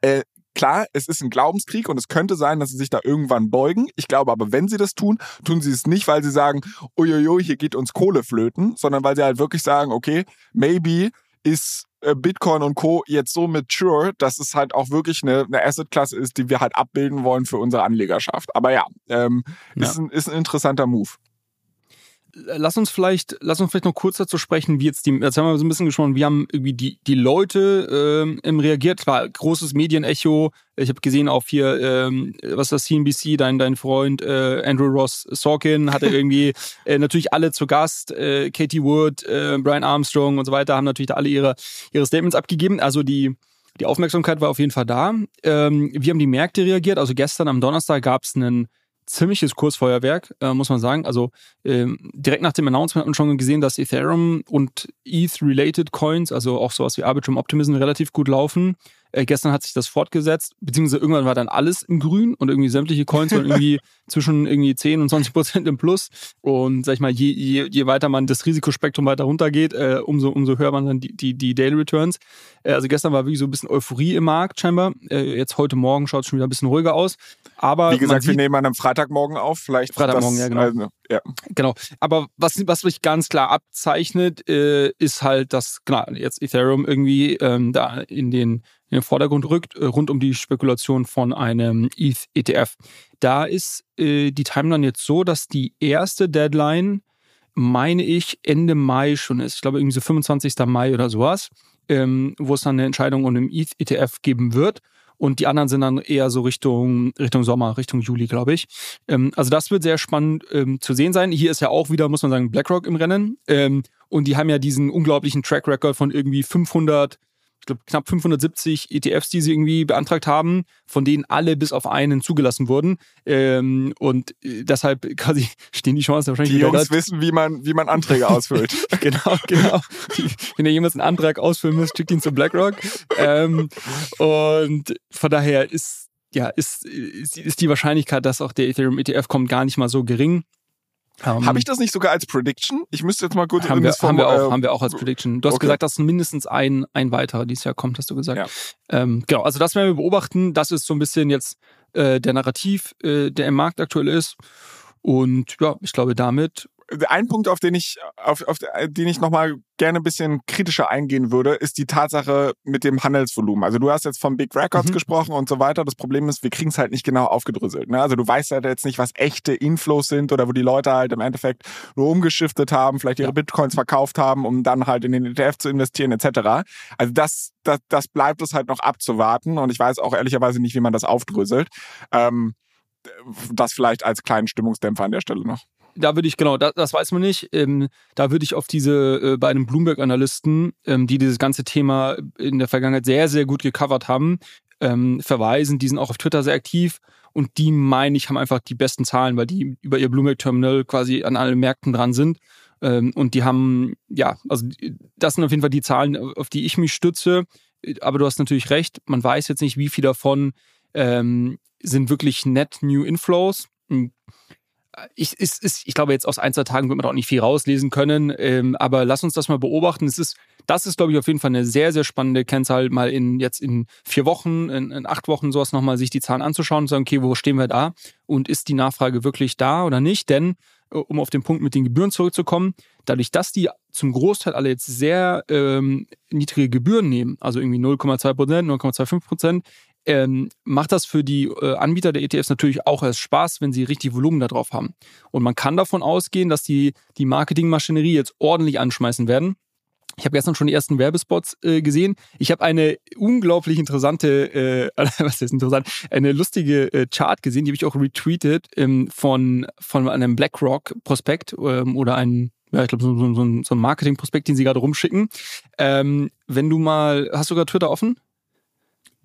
äh, Klar, es ist ein Glaubenskrieg und es könnte sein, dass sie sich da irgendwann beugen. Ich glaube aber, wenn sie das tun, tun sie es nicht, weil sie sagen, uiuiui, hier geht uns Kohle flöten, sondern weil sie halt wirklich sagen, okay, maybe ist äh, Bitcoin und Co. jetzt so mature, dass es halt auch wirklich eine, eine Asset-Klasse ist, die wir halt abbilden wollen für unsere Anlegerschaft. Aber ja, ähm, ja. Ist, ein, ist ein interessanter Move lass uns vielleicht, lass uns vielleicht noch kurz dazu sprechen, wie jetzt die, jetzt haben wir so ein bisschen gesprochen, wie haben irgendwie die, die Leute ähm, reagiert. Klar, großes Medienecho. Ich habe gesehen auf hier, ähm, was ist das CNBC, dein, dein Freund äh, Andrew Ross Sorkin hatte irgendwie (laughs) äh, natürlich alle zu Gast, äh, Katie Wood, äh, Brian Armstrong und so weiter, haben natürlich da alle ihre, ihre Statements abgegeben. Also die, die Aufmerksamkeit war auf jeden Fall da. Ähm, wie haben die Märkte reagiert? Also gestern am Donnerstag gab es einen ziemliches Kursfeuerwerk, äh, muss man sagen. Also ähm, direkt nach dem Announcement hat man schon gesehen, dass Ethereum und ETH-related Coins, also auch sowas wie Arbitrum Optimism, relativ gut laufen. Äh, gestern hat sich das fortgesetzt, beziehungsweise irgendwann war dann alles im Grün und irgendwie sämtliche Coins waren irgendwie (laughs) zwischen irgendwie 10 und 20 Prozent im Plus. Und sag ich mal, je, je, je weiter man das Risikospektrum weiter runtergeht, äh, umso, umso höher man dann die, die, die Daily Returns. Äh, also gestern war wirklich so ein bisschen Euphorie im Markt scheinbar. Äh, jetzt heute Morgen schaut es schon wieder ein bisschen ruhiger aus. Aber wie gesagt, wir nehmen an einem Freitagmorgen auf, vielleicht. Freitagmorgen, ja genau. Also, ja. Genau. Aber was, was sich ganz klar abzeichnet, äh, ist halt, dass genau, jetzt Ethereum irgendwie ähm, da in den in den Vordergrund rückt, äh, rund um die Spekulation von einem ETH-ETF. Da ist äh, die Timeline jetzt so, dass die erste Deadline, meine ich, Ende Mai schon ist. Ich glaube, irgendwie so 25. Mai oder sowas, ähm, wo es dann eine Entscheidung um den ETH-ETF geben wird und die anderen sind dann eher so Richtung, Richtung Sommer, Richtung Juli, glaube ich. Ähm, also das wird sehr spannend ähm, zu sehen sein. Hier ist ja auch wieder, muss man sagen, BlackRock im Rennen. Ähm, und die haben ja diesen unglaublichen Track Record von irgendwie 500 ich glaube, knapp 570 ETFs, die sie irgendwie beantragt haben, von denen alle bis auf einen zugelassen wurden. Ähm, und äh, deshalb (laughs) quasi stehen die Chancen wahrscheinlich. Die Jungs wissen, wie man, wie man Anträge ausfüllt. (laughs) genau, genau. Die, wenn ihr jemals einen Antrag ausfüllen müsst, schickt ihn zu BlackRock. Ähm, und von daher ist ja, ist, ist die Wahrscheinlichkeit, dass auch der Ethereum ETF kommt, gar nicht mal so gering. Um, ähm, Habe ich das nicht sogar als Prediction? Ich müsste jetzt mal kurz haben wir, haben wir auch, äh, haben wir auch als Prediction. Du hast okay. gesagt, dass mindestens ein ein weiterer dieses Jahr kommt, hast du gesagt. Ja. Ähm, genau, also das werden wir beobachten. Das ist so ein bisschen jetzt äh, der Narrativ, äh, der im Markt aktuell ist. Und ja, ich glaube, damit ein Punkt, auf den ich, auf, auf den ich nochmal gerne ein bisschen kritischer eingehen würde, ist die Tatsache mit dem Handelsvolumen. Also du hast jetzt von Big Records mhm. gesprochen und so weiter. Das Problem ist, wir kriegen es halt nicht genau aufgedröselt. Ne? Also du weißt halt jetzt nicht, was echte Inflows sind oder wo die Leute halt im Endeffekt nur umgeschiftet haben, vielleicht ihre ja. Bitcoins verkauft haben, um dann halt in den ETF zu investieren etc. Also das, das, das bleibt es halt noch abzuwarten und ich weiß auch ehrlicherweise nicht, wie man das aufdröselt. Ähm, das vielleicht als kleinen Stimmungsdämpfer an der Stelle noch da würde ich, genau, das, das weiß man nicht. Ähm, da würde ich auf diese äh, beiden Bloomberg-Analysten, ähm, die dieses ganze Thema in der Vergangenheit sehr, sehr gut gecovert haben, ähm, verweisen. Die sind auch auf Twitter sehr aktiv und die, meine ich, haben einfach die besten Zahlen, weil die über ihr Bloomberg-Terminal quasi an allen Märkten dran sind. Ähm, und die haben, ja, also das sind auf jeden Fall die Zahlen, auf die ich mich stütze. Aber du hast natürlich recht, man weiß jetzt nicht, wie viel davon ähm, sind wirklich net New Inflows. Ich, ist, ist, ich glaube, jetzt aus ein, zwei Tagen wird man auch nicht viel rauslesen können, ähm, aber lass uns das mal beobachten. Es ist, das ist, glaube ich, auf jeden Fall eine sehr, sehr spannende Kennzahl, mal in jetzt in vier Wochen, in, in acht Wochen sowas nochmal sich die Zahlen anzuschauen und sagen, okay, wo stehen wir da? Und ist die Nachfrage wirklich da oder nicht? Denn, äh, um auf den Punkt mit den Gebühren zurückzukommen, dadurch, dass die zum Großteil alle jetzt sehr ähm, niedrige Gebühren nehmen, also irgendwie 0,2 Prozent, 0,25 Prozent, ähm, macht das für die äh, Anbieter der ETFs natürlich auch erst Spaß, wenn sie richtig Volumen da drauf haben. Und man kann davon ausgehen, dass die, die Marketingmaschinerie jetzt ordentlich anschmeißen werden. Ich habe gestern schon die ersten Werbespots äh, gesehen. Ich habe eine unglaublich interessante, äh, (laughs) was ist interessant, eine lustige äh, Chart gesehen, die habe ich auch retweetet ähm, von, von einem BlackRock-Prospekt ähm, oder einem ja, ich glaube, so, so, so, so ein Marketing-Prospekt, den sie gerade rumschicken. Ähm, wenn du mal, hast du gerade Twitter offen?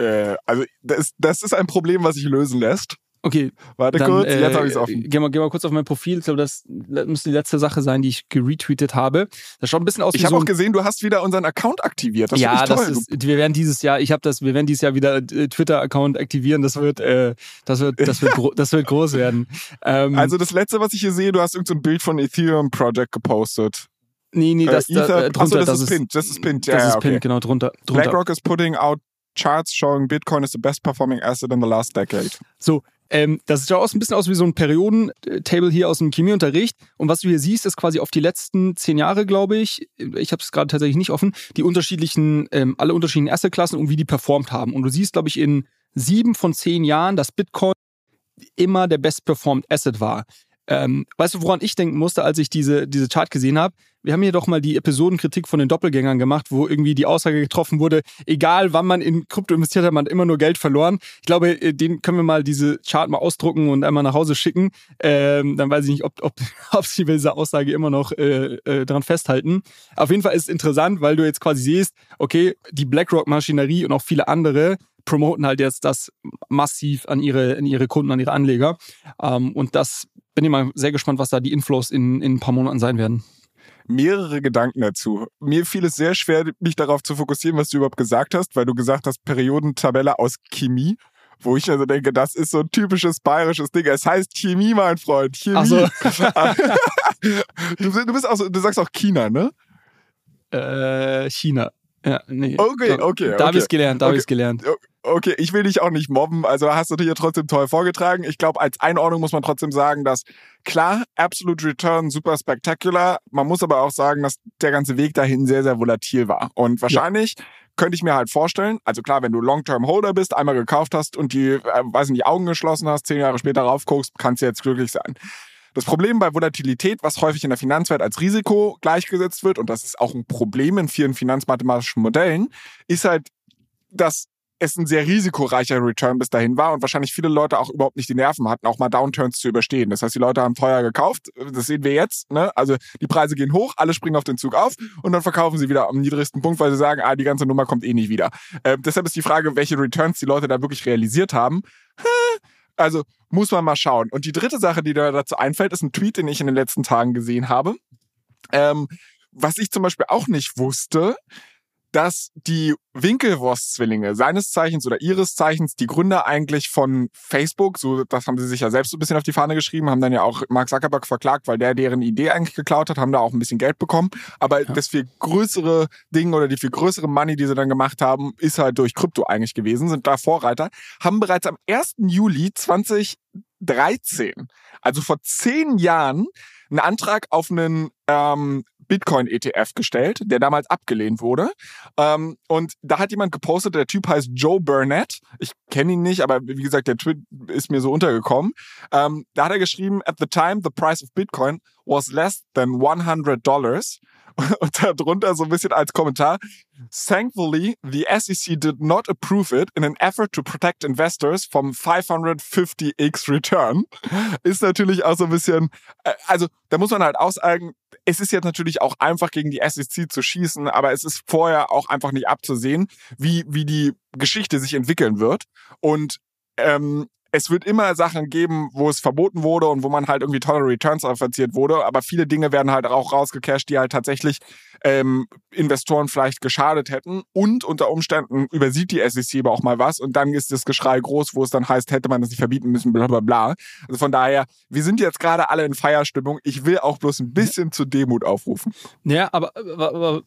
Äh, also das, das ist ein Problem, was sich lösen lässt. Okay. Warte dann, kurz, jetzt habe ich es offen. Äh, geh mal, geh mal kurz auf mein Profil. Ich glaube, das müsste die letzte Sache sein, die ich geretweetet habe. Das schaut ein bisschen aus ich wie Ich habe so auch gesehen, du hast wieder unseren Account aktiviert. Das ja, das ist, wir werden dieses Jahr, ich habe das, wir werden dieses Jahr wieder äh, Twitter-Account aktivieren. Das wird, äh, das wird, das wird, das wird groß werden. (laughs) Ähm, also das letzte, was ich hier sehe, du hast irgendein so Bild von Ethereum Project gepostet. Nee, nee, das, äh, Ether, da, äh, drunter, Achso, das, das ist pinned. Das ist pinned. Ja, das ist ja, okay. pinned, genau, drunter, drunter. BlackRock is putting out charts showing Bitcoin is the best performing asset in the last decade. So, ähm, das sieht auch ein bisschen aus wie so ein Periodentable hier aus dem Chemieunterricht. Und was du hier siehst, ist quasi auf die letzten zehn Jahre, glaube ich, ich habe es gerade tatsächlich nicht offen, die unterschiedlichen, ähm, alle unterschiedlichen Assetklassen und wie die performt haben. Und du siehst, glaube ich, in sieben von zehn Jahren, dass Bitcoin immer der best performed Asset war. Ähm, weißt du, woran ich denken musste, als ich diese, diese Chart gesehen habe? Wir haben hier doch mal die Episodenkritik von den Doppelgängern gemacht, wo irgendwie die Aussage getroffen wurde, egal wann man in Krypto investiert hat, man hat immer nur Geld verloren. Ich glaube, äh, den können wir mal diese Chart mal ausdrucken und einmal nach Hause schicken. Ähm, dann weiß ich nicht, ob, ob, (laughs) ob sie bei dieser Aussage immer noch äh, äh, dran festhalten. Auf jeden Fall ist es interessant, weil du jetzt quasi siehst, okay, die BlackRock-Maschinerie und auch viele andere promoten halt jetzt das massiv an ihre, an ihre Kunden, an ihre Anleger. Ähm, und das bin ich mal sehr gespannt, was da die Inflows in, in ein paar Monaten sein werden mehrere Gedanken dazu. Mir fiel es sehr schwer, mich darauf zu fokussieren, was du überhaupt gesagt hast, weil du gesagt hast, Periodentabelle aus Chemie. Wo ich also denke, das ist so ein typisches bayerisches Ding. Es heißt Chemie, mein Freund. Chemie. Ach so. (laughs) du, du, bist auch so, du sagst auch China, ne? Äh, China. Ja, nee. Okay, okay. Da habe ich es gelernt, da okay. habe ich gelernt. Okay, ich will dich auch nicht mobben, also hast du dich ja trotzdem toll vorgetragen. Ich glaube, als Einordnung muss man trotzdem sagen, dass klar, Absolute Return super spektakulär. Man muss aber auch sagen, dass der ganze Weg dahin sehr, sehr volatil war. Und wahrscheinlich ja. könnte ich mir halt vorstellen, also klar, wenn du Long-Term-Holder bist, einmal gekauft hast und die, äh, weiß nicht, die Augen geschlossen hast, zehn Jahre später raufguckst, kannst du jetzt glücklich sein. Das Problem bei Volatilität, was häufig in der Finanzwelt als Risiko gleichgesetzt wird, und das ist auch ein Problem in vielen finanzmathematischen Modellen, ist halt, dass es ein sehr risikoreicher Return bis dahin war und wahrscheinlich viele Leute auch überhaupt nicht die Nerven hatten, auch mal Downturns zu überstehen. Das heißt, die Leute haben teuer gekauft, das sehen wir jetzt. Ne? Also die Preise gehen hoch, alle springen auf den Zug auf und dann verkaufen sie wieder am niedrigsten Punkt, weil sie sagen, ah, die ganze Nummer kommt eh nicht wieder. Äh, deshalb ist die Frage, welche Returns die Leute da wirklich realisiert haben. Also muss man mal schauen. Und die dritte Sache, die da dazu einfällt, ist ein Tweet, den ich in den letzten Tagen gesehen habe. Ähm, was ich zum Beispiel auch nicht wusste, dass die Winkelwurst-Zwillinge seines Zeichens oder ihres Zeichens die Gründer eigentlich von Facebook, so das haben sie sich ja selbst so ein bisschen auf die Fahne geschrieben, haben dann ja auch Mark Zuckerberg verklagt, weil der deren Idee eigentlich geklaut hat, haben da auch ein bisschen Geld bekommen. Aber ja. das viel größere Ding oder die viel größere Money, die sie dann gemacht haben, ist halt durch Krypto eigentlich gewesen, sind da Vorreiter, haben bereits am 1. Juli 2013, also vor zehn Jahren, einen Antrag auf einen ähm, Bitcoin-ETF gestellt, der damals abgelehnt wurde. Ähm, und da hat jemand gepostet, der Typ heißt Joe Burnett. Ich kenne ihn nicht, aber wie gesagt, der Tweet ist mir so untergekommen. Ähm, da hat er geschrieben, at the time the price of Bitcoin was less than 100 dollars. (laughs) Und darunter so ein bisschen als Kommentar, Thankfully, the SEC did not approve it in an effort to protect investors from 550x return. (laughs) Ist natürlich auch so ein bisschen, äh, also da muss man halt aussagen, es ist jetzt natürlich auch einfach gegen die SEC zu schießen, aber es ist vorher auch einfach nicht abzusehen, wie, wie die Geschichte sich entwickeln wird. Und ähm, es wird immer Sachen geben, wo es verboten wurde und wo man halt irgendwie tolle Returns verziert wurde, aber viele Dinge werden halt auch rausgecasht, die halt tatsächlich ähm, Investoren vielleicht geschadet hätten und unter Umständen übersieht die SEC aber auch mal was und dann ist das Geschrei groß, wo es dann heißt, hätte man das nicht verbieten müssen, bla bla bla. Also von daher, wir sind jetzt gerade alle in Feierstimmung. Ich will auch bloß ein bisschen zu Demut aufrufen. Ja, aber, aber,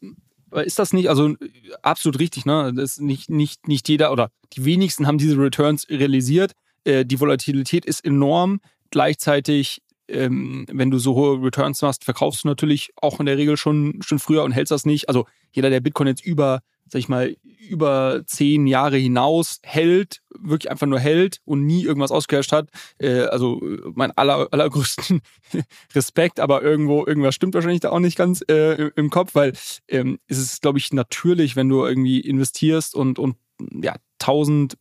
aber ist das nicht, also absolut richtig, ne? Das ist nicht, nicht, nicht jeder oder die wenigsten haben diese Returns realisiert. Äh, die Volatilität ist enorm. Gleichzeitig, ähm, wenn du so hohe Returns machst, verkaufst du natürlich auch in der Regel schon, schon früher und hältst das nicht. Also jeder, der Bitcoin jetzt über, sag ich mal, über zehn Jahre hinaus hält, wirklich einfach nur hält und nie irgendwas ausgecasht hat, äh, also mein aller, allergrößten (laughs) Respekt, aber irgendwo, irgendwas stimmt wahrscheinlich da auch nicht ganz äh, im Kopf, weil ähm, es ist, glaube ich, natürlich, wenn du irgendwie investierst und, und ja, tausend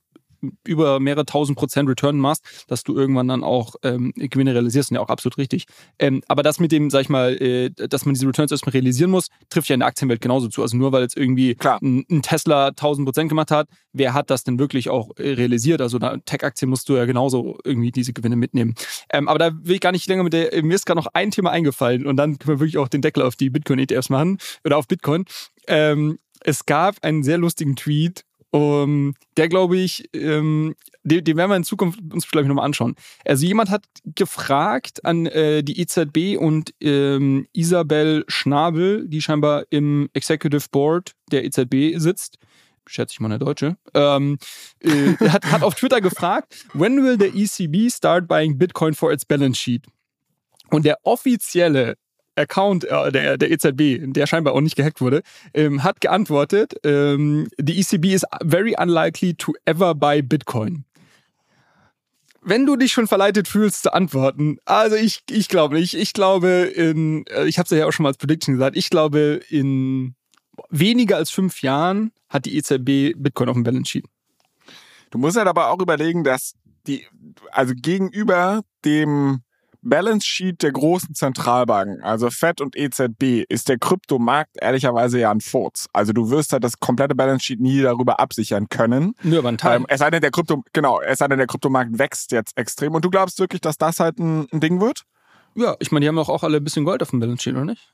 über mehrere tausend Prozent Return machst, dass du irgendwann dann auch ähm, Gewinne realisierst, und ja auch absolut richtig. Ähm, aber das mit dem, sag ich mal, äh, dass man diese Returns erstmal realisieren muss, trifft ja in der Aktienwelt genauso zu. Also nur weil jetzt irgendwie ein, ein, Tesla 1000 Prozent gemacht hat, wer hat das denn wirklich auch äh, realisiert? Also Tech-Aktien musst du ja genauso irgendwie diese Gewinne mitnehmen. Ähm, aber da will ich gar nicht länger mit der, mir ist gerade noch ein Thema eingefallen und dann können wir wirklich auch den Deckel auf die Bitcoin-ETFs machen oder auf Bitcoin. Ähm, es gab einen sehr lustigen Tweet um, der glaube ich, ähm, den, den werden wir in Zukunft uns ich nochmal anschauen. Also jemand hat gefragt an äh, die EZB und ähm, Isabel Schnabel, die scheinbar im Executive Board der EZB sitzt, schätze ich mal eine Deutsche, ähm, äh, hat, hat auf Twitter gefragt, when will the ECB start buying Bitcoin for its balance sheet? Und der offizielle Account äh, der, der EZB, der scheinbar auch nicht gehackt wurde, ähm, hat geantwortet, ähm, the ECB is very unlikely to ever buy Bitcoin. Wenn du dich schon verleitet fühlst zu antworten, also ich, ich glaube nicht. Ich glaube in, äh, ich habe es ja auch schon mal als Prediction gesagt, ich glaube in weniger als fünf Jahren hat die EZB Bitcoin auf dem Balance Sheet. Du musst halt aber auch überlegen, dass die, also gegenüber dem Balance Sheet der großen Zentralbanken, also Fed und EZB, ist der Kryptomarkt ehrlicherweise ja ein Furz. Also du wirst halt das komplette Balance Sheet nie darüber absichern können. Nur über einen Teil. Ähm, es sei denn, der Krypto, genau, es sei denn, der Kryptomarkt wächst jetzt extrem. Und du glaubst wirklich, dass das halt ein, ein Ding wird? Ja, ich meine, die haben auch, auch alle ein bisschen Gold auf dem Balance Sheet, oder nicht?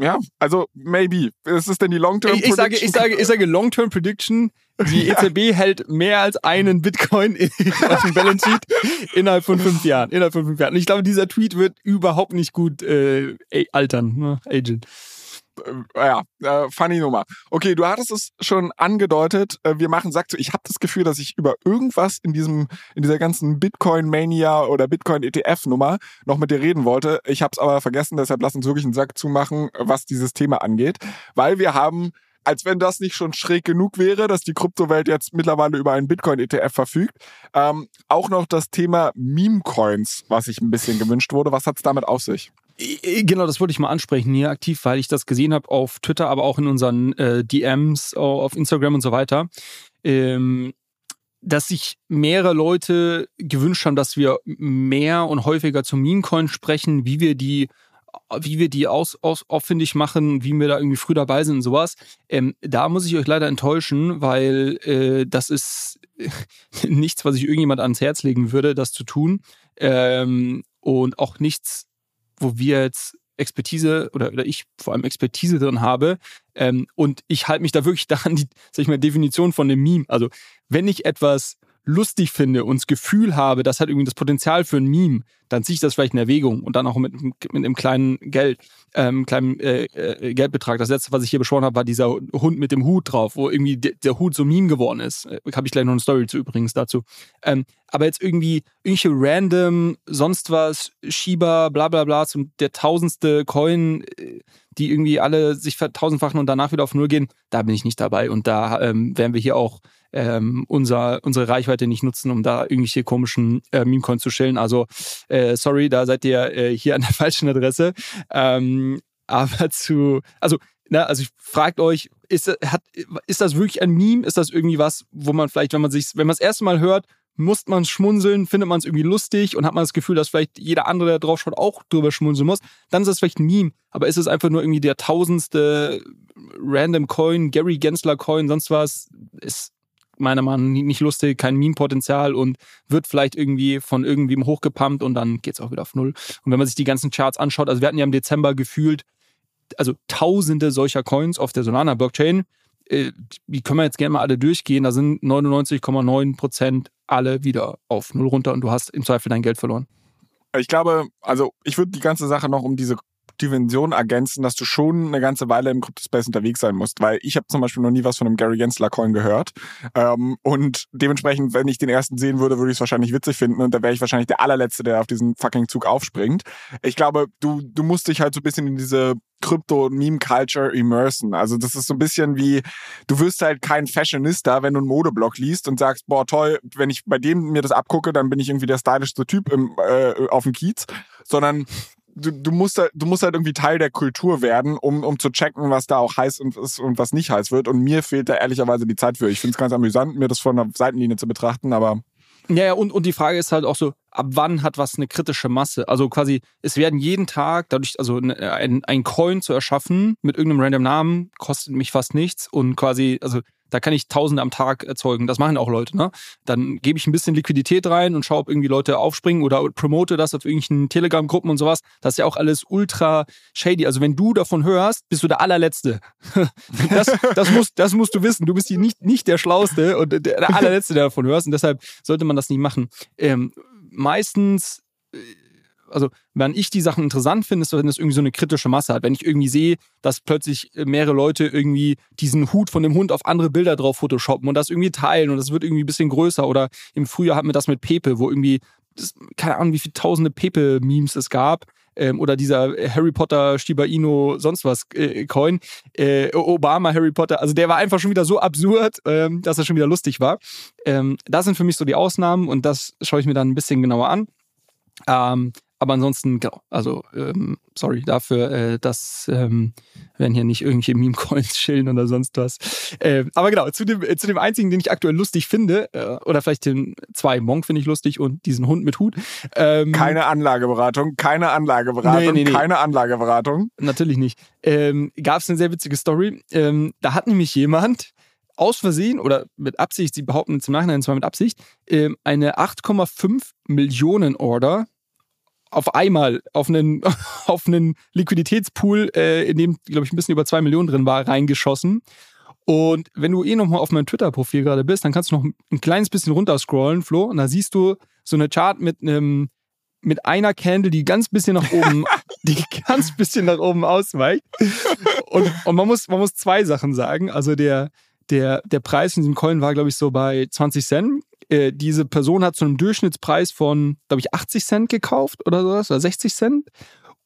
Ja, also maybe. Was ist denn die Long-Term Prediction? Ich sage, ich sage, ich sage Long-Term Prediction. Die (laughs) ja. EZB hält mehr als einen Bitcoin auf dem Balance Sheet innerhalb von fünf Jahren. Innerhalb von fünf Jahren. Und ich glaube, dieser Tweet wird überhaupt nicht gut äh, altern, ne? Agent ja, äh, funny Nummer. Okay, du hattest es schon angedeutet. Äh, wir machen Sack zu. Ich habe das Gefühl, dass ich über irgendwas in diesem, in dieser ganzen Bitcoin-Mania oder Bitcoin-ETF-Nummer noch mit dir reden wollte. Ich habe es aber vergessen, deshalb lass uns wirklich einen Sack zumachen, was dieses Thema angeht. Weil wir haben als wenn das nicht schon schräg genug wäre, dass die Kryptowelt jetzt mittlerweile über einen Bitcoin-ETF verfügt. Ähm, auch noch das Thema Meme-Coins, was sich ein bisschen gewünscht wurde. Was hat es damit auf sich? Genau, das wollte ich mal ansprechen hier aktiv, weil ich das gesehen habe auf Twitter, aber auch in unseren äh, DMs auf Instagram und so weiter. Ähm, dass sich mehrere Leute gewünscht haben, dass wir mehr und häufiger zum Meme-Coin sprechen, wie wir die wie wir die aus, aus, auffindig machen, wie wir da irgendwie früh dabei sind und sowas. Ähm, da muss ich euch leider enttäuschen, weil äh, das ist (laughs) nichts, was ich irgendjemand ans Herz legen würde, das zu tun. Ähm, und auch nichts, wo wir jetzt Expertise oder, oder ich vor allem Expertise drin habe. Ähm, und ich halte mich da wirklich (laughs) daran, die, sag ich mal, Definition von einem Meme. Also, wenn ich etwas lustig finde und das Gefühl habe, das hat irgendwie das Potenzial für ein Meme, dann ziehe ich das vielleicht in Erwägung und dann auch mit, mit einem kleinen Geld, ähm, kleinen äh, äh, Geldbetrag. Das letzte, was ich hier besprochen habe, war dieser Hund mit dem Hut drauf, wo irgendwie der, der Hut so Meme geworden ist. Äh, habe ich gleich noch eine Story zu übrigens dazu. Ähm, aber jetzt irgendwie irgendwelche random, sonst was, Shiba, bla bla bla, zum der tausendste Coin, äh, die irgendwie alle sich vertausendfachen und danach wieder auf Null gehen, da bin ich nicht dabei. Und da ähm, werden wir hier auch ähm, unser, unsere Reichweite nicht nutzen, um da irgendwelche komischen äh, Meme-Coins zu stellen. Also äh, sorry, da seid ihr äh, hier an der (laughs) falschen Adresse. Ähm, aber zu, also, na, also fragt euch, ist, hat, ist das wirklich ein Meme? Ist das irgendwie was, wo man vielleicht, wenn man sich, wenn man das erste Mal hört, muss man schmunzeln, findet man es irgendwie lustig und hat man das Gefühl, dass vielleicht jeder andere, der drauf schaut, auch drüber schmunzeln muss, dann ist das vielleicht ein Meme. Aber ist es einfach nur irgendwie der tausendste Random Coin, Gary Gensler Coin, sonst was, ist meiner Meinung nach nicht lustig, kein Meme-Potenzial und wird vielleicht irgendwie von irgendwem hochgepumpt und dann geht es auch wieder auf Null. Und wenn man sich die ganzen Charts anschaut, also wir hatten ja im Dezember gefühlt, also tausende solcher Coins auf der Solana-Blockchain, äh, die können wir jetzt gerne mal alle durchgehen, da sind 99,9 Prozent alle wieder auf Null runter und du hast im Zweifel dein Geld verloren. Ich glaube, also ich würde die ganze Sache noch um diese Dimension ergänzen, dass du schon eine ganze Weile im Cryptospace unterwegs sein musst, weil ich habe zum Beispiel noch nie was von einem Gary Gensler Coin gehört ähm, und dementsprechend, wenn ich den ersten sehen würde, würde ich es wahrscheinlich witzig finden und da wäre ich wahrscheinlich der allerletzte, der auf diesen fucking Zug aufspringt. Ich glaube, du du musst dich halt so ein bisschen in diese Krypto-Meme-Culture immersen. Also das ist so ein bisschen wie, du wirst halt kein Fashionista, wenn du einen Modeblog liest und sagst, boah toll, wenn ich bei dem mir das abgucke, dann bin ich irgendwie der stylischste Typ im, äh, auf dem Kiez, sondern du, du, musst halt, du musst halt irgendwie Teil der Kultur werden, um, um zu checken, was da auch heiß und, ist und was nicht heiß wird. Und mir fehlt da ehrlicherweise die Zeit für. Ich finde es ganz amüsant, mir das von der Seitenlinie zu betrachten, aber. Ja, ja, und, und die Frage ist halt auch so, ab wann hat was eine kritische Masse? Also quasi, es werden jeden Tag, dadurch, also ein, ein Coin zu erschaffen mit irgendeinem random Namen, kostet mich fast nichts und quasi, also da kann ich Tausende am Tag erzeugen. Das machen auch Leute. Ne? Dann gebe ich ein bisschen Liquidität rein und schaue, ob irgendwie Leute aufspringen oder promote das auf irgendwelchen Telegram-Gruppen und sowas. Das ist ja auch alles ultra shady. Also wenn du davon hörst, bist du der allerletzte. (laughs) das, das, musst, das musst du wissen. Du bist hier nicht, nicht der Schlauste und der, allerletzte, der davon hörst. Und deshalb sollte man das nicht machen. Ähm, meistens äh, also wenn ich die Sachen interessant finde, ist, wenn es irgendwie so eine kritische Masse hat. Wenn ich irgendwie sehe, dass plötzlich mehrere Leute irgendwie diesen Hut von dem Hund auf andere Bilder drauf photoshoppen und das irgendwie teilen und das wird irgendwie ein bisschen größer. Oder im Frühjahr hatten wir das mit Pepe, wo irgendwie, das, keine Ahnung, wie viele tausende Pepe-Memes es gab. Ähm, oder dieser Harry Potter, Shiba Inu, sonst was äh, Coin, äh, Obama, Harry Potter, also der war einfach schon wieder so absurd, ähm, dass er schon wieder lustig war. Ähm, das sind für mich so die Ausnahmen und das schaue ich mir dann ein bisschen genauer an. Ähm, aber ansonsten, genau, also ähm, sorry dafür, äh, dass ähm, werden hier nicht irgendwelche Meme-Coins (laughs) chillen oder sonst was. Äh, aber genau, zu dem, äh, zu dem einzigen, den ich aktuell lustig finde, äh, oder vielleicht den zwei Monk finde ich lustig und diesen Hund mit Hut. Ähm, keine Anlageberatung, keine Anlageberatung, nee, nee, nee. keine Anlageberatung. Natürlich nicht. Ähm, Gab es eine sehr witzige Story. Ähm, da hat nämlich jemand aus Versehen oder mit Absicht, sie behaupten im Nachhinein zwar mit Absicht, ähm, eine 8,5 Millionen Order auf einmal auf einen, (laughs) auf einen Liquiditätspool, äh, in dem, glaube ich, ein bisschen über zwei Millionen drin war, reingeschossen. Und wenn du eh nochmal auf meinem Twitter-Profil gerade bist, dann kannst du noch ein kleines bisschen runterscrollen, Flo, und da siehst du so eine Chart mit einem mit einer Candle, die ganz bisschen nach oben, (laughs) die ganz bisschen nach oben ausweicht. Und, und man muss, man muss zwei Sachen sagen. Also der, der, der Preis in diesem Coin war, glaube ich, so bei 20 Cent. Äh, diese Person hat zu einem Durchschnittspreis von, glaube ich, 80 Cent gekauft oder sowas, oder 60 Cent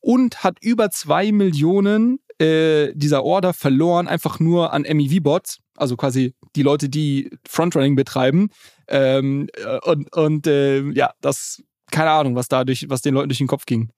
und hat über zwei Millionen äh, dieser Order verloren einfach nur an MEV-Bots, also quasi die Leute, die Frontrunning betreiben. Ähm, äh, und und äh, ja, das, keine Ahnung, was dadurch, was den Leuten durch den Kopf ging.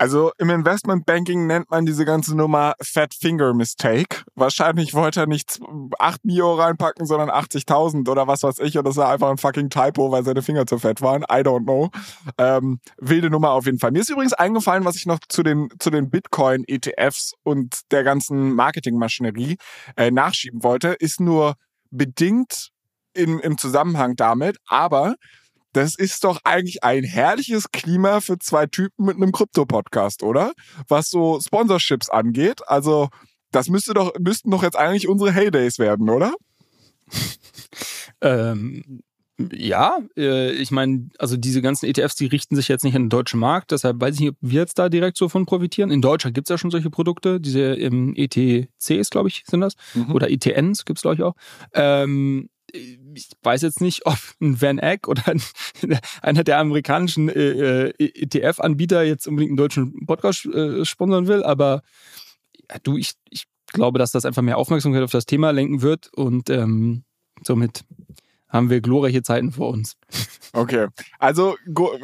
Also im Investmentbanking nennt man diese ganze Nummer Fat Finger Mistake. Wahrscheinlich wollte er nicht 8 Mio reinpacken, sondern 80.000 oder was weiß ich. Und das war einfach ein fucking Typo, weil seine Finger zu fett waren. I don't know. Ähm, wilde Nummer auf jeden Fall. Mir ist übrigens eingefallen, was ich noch zu den, zu den Bitcoin-ETFs und der ganzen Marketingmaschinerie äh, nachschieben wollte, ist nur bedingt im, im Zusammenhang damit. Aber das ist doch eigentlich ein herrliches Klima für zwei Typen mit einem Krypto-Podcast, oder? Was so Sponsorships angeht. Also, das müsste doch, müssten doch jetzt eigentlich unsere Heydays werden, oder? (laughs) ähm, ja, äh, ich meine, also diese ganzen ETFs, die richten sich jetzt nicht an den deutschen Markt, deshalb weiß ich nicht, ob wir jetzt da direkt so von profitieren. In Deutschland gibt es ja schon solche Produkte, diese im ETCs, glaube ich, sind das, mhm. oder ETNs gibt es, glaube ich, auch. Ähm, ich weiß jetzt nicht, ob ein Van Eck oder ein, (laughs) einer der amerikanischen äh, äh ETF-Anbieter jetzt unbedingt einen deutschen Podcast äh, sponsern will, aber ja, du, ich, ich glaube, dass das einfach mehr Aufmerksamkeit auf das Thema lenken wird und ähm, somit haben wir glorreiche Zeiten vor uns. Okay, also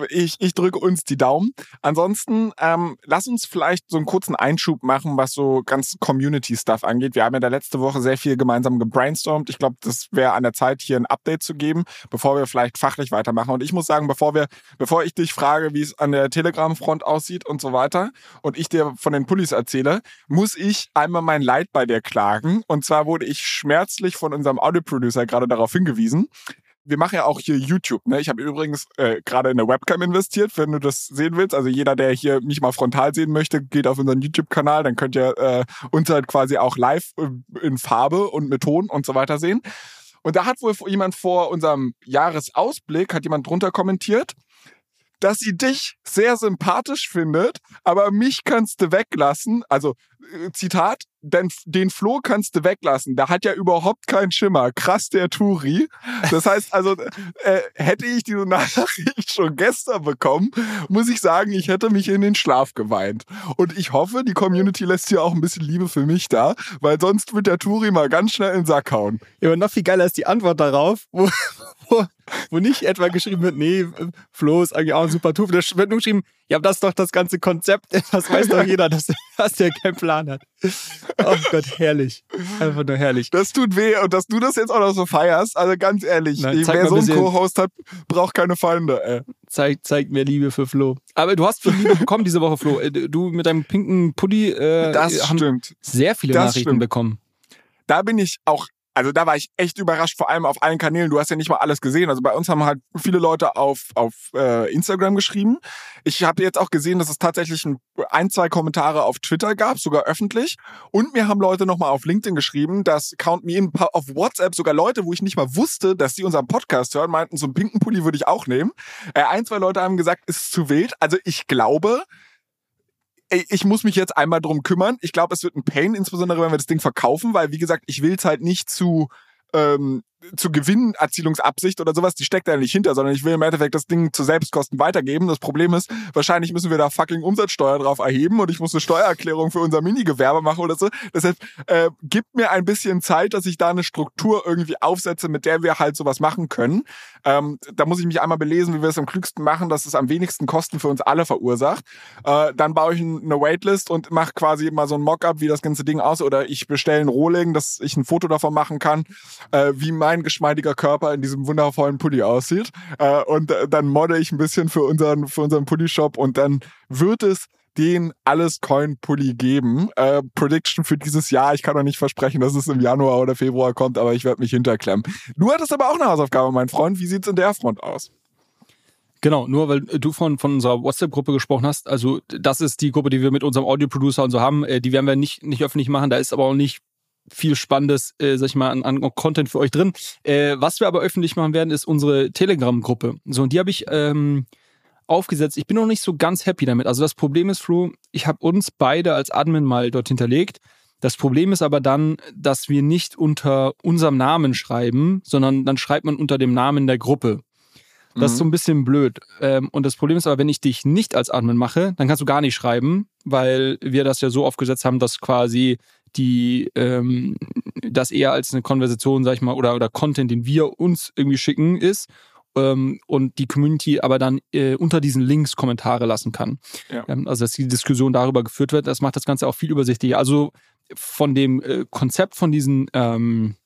ich, ich drücke uns die Daumen. Ansonsten ähm, lass uns vielleicht so einen kurzen Einschub machen, was so ganz Community-Stuff angeht. Wir haben ja da letzte Woche sehr viel gemeinsam gebrainstormt. Ich glaube, das wäre an der Zeit, hier ein Update zu geben, bevor wir vielleicht fachlich weitermachen. Und ich muss sagen, bevor wir, bevor ich dich frage, wie es an der Telegram-Front aussieht und so weiter, und ich dir von den Pullis erzähle, muss ich einmal mein Leid bei dir klagen. Und zwar wurde ich schmerzlich von unserem Audio-Producer gerade darauf hingewiesen, wir machen ja auch hier YouTube. Ne? Ich habe übrigens äh, gerade in eine Webcam investiert, wenn du das sehen willst. Also jeder, der hier mich mal frontal sehen möchte, geht auf unseren YouTube-Kanal. Dann könnt ihr äh, uns halt quasi auch live äh, in Farbe und mit Ton und so weiter sehen. Und da hat wohl jemand vor unserem Jahresausblick, hat jemand drunter kommentiert, dass sie dich sehr sympathisch findet, aber mich kannst du weglassen. Also, Zitat, denn den Flo kannst du weglassen. Der hat ja überhaupt keinen Schimmer. Krass, der Turi. Das heißt also, äh, hätte ich diese Nachricht schon gestern bekommen, muss ich sagen, ich hätte mich in den Schlaf geweint. Und ich hoffe, die Community lässt hier auch ein bisschen Liebe für mich da, weil sonst wird der Turi mal ganz schnell in den Sack hauen. Ja, aber noch viel geiler ist die Antwort darauf, wo, wo, wo nicht etwa geschrieben wird, nee, Flo ist eigentlich auch ein super Tuf. Da wird nur geschrieben, ja, das ist doch das ganze Konzept. (laughs) Das weiß doch jeder, dass, dass der keinen Plan hat. Oh Gott, herrlich. Einfach nur herrlich. Das tut weh und dass du das jetzt auch noch so feierst. Also ganz ehrlich, Nein, wer so einen Co-Host hat, braucht keine Feinde. Ey. Zeig, zeig mir Liebe für Flo. Aber du hast viel Liebe (laughs) bekommen diese Woche, Flo. Äh, du mit deinem pinken Pulli äh, das haben stimmt. sehr viele das Nachrichten stimmt. bekommen. Da bin ich auch also da war ich echt überrascht, vor allem auf allen Kanälen. Du hast ja nicht mal alles gesehen. Also bei uns haben halt viele Leute auf, auf äh, Instagram geschrieben. Ich habe jetzt auch gesehen, dass es tatsächlich ein, ein, zwei Kommentare auf Twitter gab, sogar öffentlich. Und mir haben Leute nochmal auf LinkedIn geschrieben, dass Count Me In auf WhatsApp sogar Leute, wo ich nicht mal wusste, dass die unseren Podcast hören, meinten, so einen pinken Pulli würde ich auch nehmen. Äh, ein, zwei Leute haben gesagt, es ist zu wild. Also ich glaube, ich muss mich jetzt einmal drum kümmern. Ich glaube, es wird ein Pain, insbesondere wenn wir das Ding verkaufen, weil, wie gesagt, ich will es halt nicht zu ähm, zu Gewinnerzielungsabsicht oder sowas, die steckt da nicht hinter, sondern ich will im Endeffekt das Ding zu Selbstkosten weitergeben. Das Problem ist, wahrscheinlich müssen wir da fucking Umsatzsteuer drauf erheben und ich muss eine Steuererklärung für unser Minigewerbe machen oder so. Deshalb äh, gibt mir ein bisschen Zeit, dass ich da eine Struktur irgendwie aufsetze, mit der wir halt sowas machen können. Ähm, da muss ich mich einmal belesen, wie wir es am klügsten machen, dass es am wenigsten Kosten für uns alle verursacht. Äh, dann baue ich eine Waitlist und mache quasi mal so ein Mockup, wie das ganze Ding aus oder ich bestelle ein Rohling, dass ich ein Foto davon machen kann, äh, wie mein mein geschmeidiger Körper in diesem wundervollen Pulli aussieht. Äh, und äh, dann modde ich ein bisschen für unseren, für unseren Pulli-Shop und dann wird es den alles Coin Pulli geben. Äh, Prediction für dieses Jahr. Ich kann noch nicht versprechen, dass es im Januar oder Februar kommt, aber ich werde mich hinterklemmen. Du hattest aber auch eine Hausaufgabe, mein Freund. Wie sieht's in der Front aus? Genau, nur weil du von, von unserer WhatsApp-Gruppe gesprochen hast. Also, das ist die Gruppe, die wir mit unserem Audio-Producer und so haben. Äh, die werden wir nicht, nicht öffentlich machen. Da ist aber auch nicht viel Spannendes, äh, sag ich mal, an, an Content für euch drin. Äh, was wir aber öffentlich machen werden, ist unsere Telegram-Gruppe. So, und die habe ich ähm, aufgesetzt. Ich bin noch nicht so ganz happy damit. Also das Problem ist, Flo, ich habe uns beide als Admin mal dort hinterlegt. Das Problem ist aber dann, dass wir nicht unter unserem Namen schreiben, sondern dann schreibt man unter dem Namen der Gruppe. Das ist so ein bisschen blöd. Ähm, und das Problem ist aber, wenn ich dich nicht als Admin mache, dann kannst du gar nicht schreiben, weil wir das ja so aufgesetzt haben, dass quasi die ähm, das eher als eine Konversation, sag ich mal, oder, oder Content, den wir uns irgendwie schicken, ist ähm, und die Community aber dann äh, unter diesen Links Kommentare lassen kann. Ja. Ähm, also dass die Diskussion darüber geführt wird, das macht das Ganze auch viel übersichtlicher. Also von dem äh, Konzept von diesen ähm,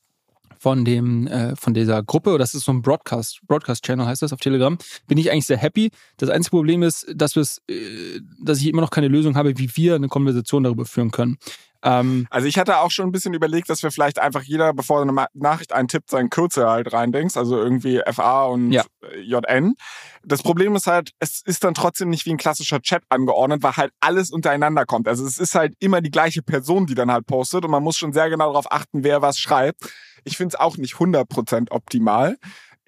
von dem äh, von dieser Gruppe, das ist so ein Broadcast Broadcast Channel heißt das auf Telegram, bin ich eigentlich sehr happy. Das einzige Problem ist, dass wir äh, dass ich immer noch keine Lösung habe, wie wir eine Konversation darüber führen können. Ähm, also ich hatte auch schon ein bisschen überlegt, dass wir vielleicht einfach jeder, bevor eine Nachricht eintippt, seinen Kürzel halt reindenkst, also irgendwie FA und ja. JN. Das Problem ist halt, es ist dann trotzdem nicht wie ein klassischer Chat angeordnet, weil halt alles untereinander kommt. Also es ist halt immer die gleiche Person, die dann halt postet und man muss schon sehr genau darauf achten, wer was schreibt. Ich finde es auch nicht 100% optimal.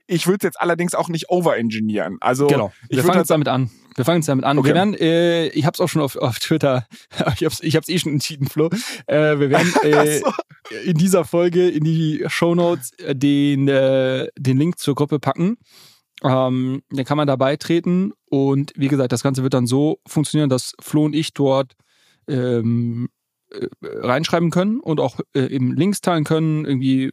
Ich würde es jetzt allerdings auch nicht overengineeren. Also genau. Wir fangen jetzt damit an. Wir fangen jetzt damit an. Okay. Wir werden, äh, ich habe es auch schon auf, auf Twitter, (laughs) ich habe es ich hab's eh schon entschieden, Flo. Äh, wir werden (laughs) äh, so. in dieser Folge in die Show Notes äh, den, äh, den Link zur Gruppe packen. Ähm, dann kann man da beitreten und wie gesagt, das Ganze wird dann so funktionieren, dass Flo und ich dort ähm, äh, reinschreiben können und auch äh, eben Links teilen können, irgendwie äh,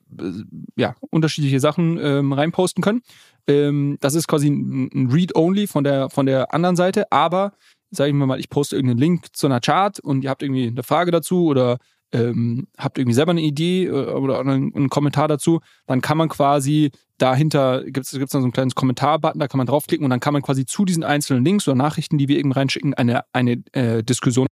ja, unterschiedliche Sachen ähm, reinposten können. Ähm, das ist quasi ein, Read-Only von der, von der anderen Seite, aber sagen wir mal, ich poste irgendeinen Link zu einer Chart und ihr habt irgendwie eine Frage dazu oder ähm, habt irgendwie selber eine Idee äh, oder einen, einen, Kommentar dazu, dann kann man quasi dahinter, gibt es dann so ein kleines Kommentar-Button, da kann man draufklicken und dann kann man quasi zu diesen einzelnen Links oder Nachrichten, die wir eben reinschicken, eine, eine äh, Diskussion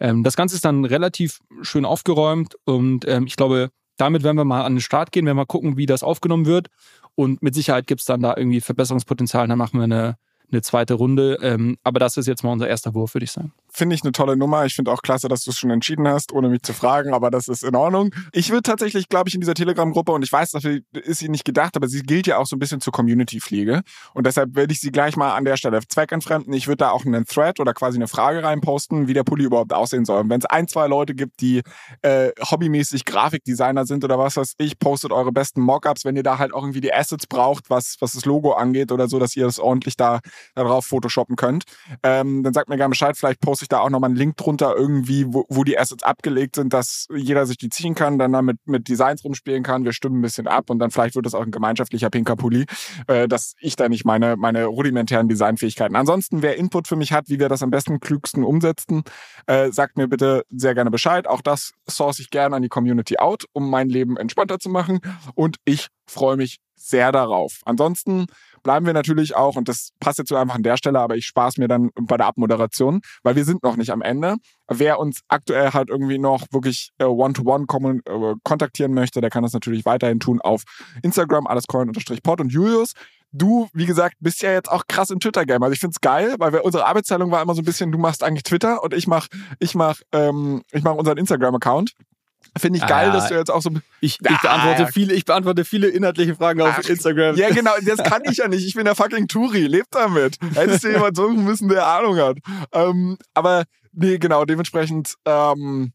ähm, das Ganze ist dann relativ schön aufgeräumt und ähm, ich glaube, damit werden wir mal an den Start gehen, werden wir mal gucken, wie das aufgenommen wird. Und mit Sicherheit gibt es dann da irgendwie Verbesserungspotenzial. Dann machen wir eine, eine zweite Runde. Ähm, aber das ist jetzt mal unser erster Wurf, würde ich sagen. Finde ich eine tolle Nummer. Ich finde auch klasse, dass du es schon entschieden hast, ohne mich zu fragen, aber das ist in Ordnung. Ich würde tatsächlich, glaube ich, in dieser Telegram-Gruppe, und ich weiß, dafür ist sie nicht gedacht, aber sie gilt ja auch so ein bisschen zur Community-Pflege. Und deshalb werde ich sie gleich mal an der Stelle zweckentfremden. Ich würde da auch einen Thread oder quasi eine Frage reinposten, wie der Pulli überhaupt aussehen soll. Wenn es ein, zwei Leute gibt, die äh, hobbymäßig Grafikdesigner sind oder was weiß ich, postet eure besten Mockups, wenn ihr da halt auch irgendwie die Assets braucht, was, was das Logo angeht oder so, dass ihr das ordentlich da darauf photoshoppen könnt. Ähm, dann sagt mir gerne Bescheid, vielleicht poste ich da auch nochmal einen Link drunter irgendwie, wo, wo die Assets abgelegt sind, dass jeder sich die ziehen kann, dann damit mit Designs rumspielen kann. Wir stimmen ein bisschen ab und dann vielleicht wird das auch ein gemeinschaftlicher pinker Pulli, äh, dass ich da nicht meine, meine rudimentären Designfähigkeiten. Ansonsten, wer Input für mich hat, wie wir das am besten klügsten umsetzen, äh, sagt mir bitte sehr gerne Bescheid. Auch das source ich gerne an die Community out, um mein Leben entspannter zu machen. Und ich freue mich sehr darauf. Ansonsten bleiben wir natürlich auch, und das passt jetzt so einfach an der Stelle, aber ich spaß mir dann bei der Abmoderation, weil wir sind noch nicht am Ende. Wer uns aktuell halt irgendwie noch wirklich äh, one-to-one äh, kontaktieren möchte, der kann das natürlich weiterhin tun auf Instagram, allescoin-pod und Julius. Du, wie gesagt, bist ja jetzt auch krass im Twitter-Game. Also ich find's geil, weil wir, unsere Arbeitsteilung war immer so ein bisschen, du machst eigentlich Twitter und ich mach, ich mach, ähm, ich mach unseren Instagram-Account. Finde ich geil, ah, dass du jetzt auch so. Ich, ich beantworte viele, ich beantworte viele inhaltliche Fragen auf Ach, Instagram. Ja, genau, das kann ich ja nicht. Ich bin der fucking Turi, lebt damit. Hättest du jemand suchen müssen, der Ahnung hat. Ähm, aber nee, genau, dementsprechend, ähm,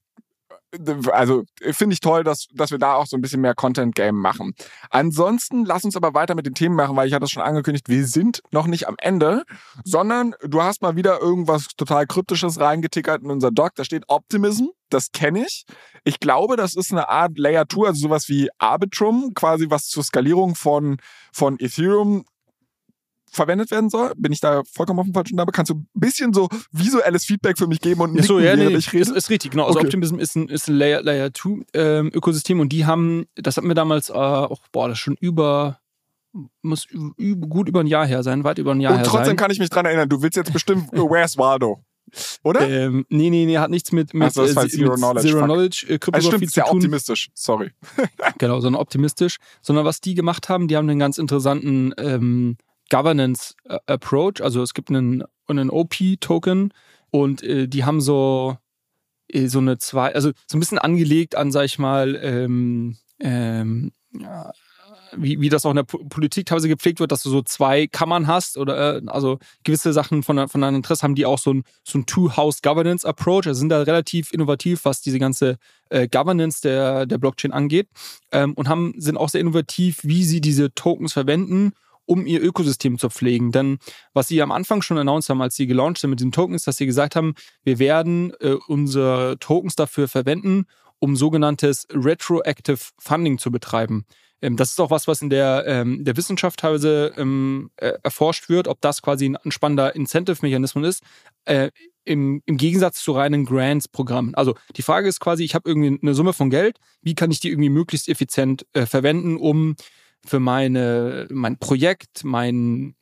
also finde ich toll, dass, dass wir da auch so ein bisschen mehr Content-Game machen. Ansonsten lass uns aber weiter mit den Themen machen, weil ich hatte es schon angekündigt, wir sind noch nicht am Ende, sondern du hast mal wieder irgendwas total Kryptisches reingetickert in unser Doc. Da steht Optimism, das kenne ich. Ich glaube, das ist eine Art Layer 2, also sowas wie Arbitrum, quasi was zur Skalierung von, von Ethereum verwendet werden soll. Bin ich da vollkommen auf dem falschen Dabei? Kannst du ein bisschen so visuelles Feedback für mich geben und nicken, so, ja, nee, ich rede? Ist, ist richtig, genau. Also okay. Optimism ist ein, ist ein Layer, Layer 2 ähm, Ökosystem und die haben, das hatten wir damals äh, auch, boah, das ist schon über muss gut über ein Jahr her sein, weit über ein Jahr und her sein. Und trotzdem kann ich mich dran erinnern, du willst jetzt bestimmt (laughs) Where's Waldo? Oder? Ähm, nee, nee, nee, hat nichts mit, mit, so, äh, Zero mit Knowledge, Zero Knowledge äh, Kryptographie also stimmt, zu tun. optimistisch, sorry. genau, sondern optimistisch. Sondern was die gemacht haben, die haben einen ganz interessanten ähm, Governance Approach. Also es gibt einen, einen OP-Token und äh, die haben so, äh, so eine zwei, also so ein bisschen angelegt an, sag ich mal, ähm, ähm, ja, wie, wie das auch in der Politik teilweise gepflegt wird, dass du so zwei Kammern hast oder äh, also gewisse Sachen von, von deinem Interesse haben die auch so ein, so ein Two-House-Governance-Approach. Also sind da relativ innovativ, was diese ganze äh, Governance der, der Blockchain angeht ähm, und haben, sind auch sehr innovativ, wie sie diese Tokens verwenden um ihr Ökosystem zu pflegen. Denn was sie am Anfang schon announced haben, als sie gelauncht sind mit den Tokens, dass sie gesagt haben, wir werden äh, unsere Tokens dafür verwenden, um sogenanntes Retroactive Funding zu betreiben. Ähm, das ist auch was, was in der, ähm, der Wissenschaft teilweise ähm, äh, erforscht wird, ob das quasi ein spannender Incentive-Mechanismus ist. Äh, im, im Gegensatz zu reinen Grants-Programmen. Also die Frage ist quasi, ich habe irgendwie eine Summe von Geld, wie kann ich die irgendwie möglichst effizient äh, verwenden, um für meine, mein Projekt, mein,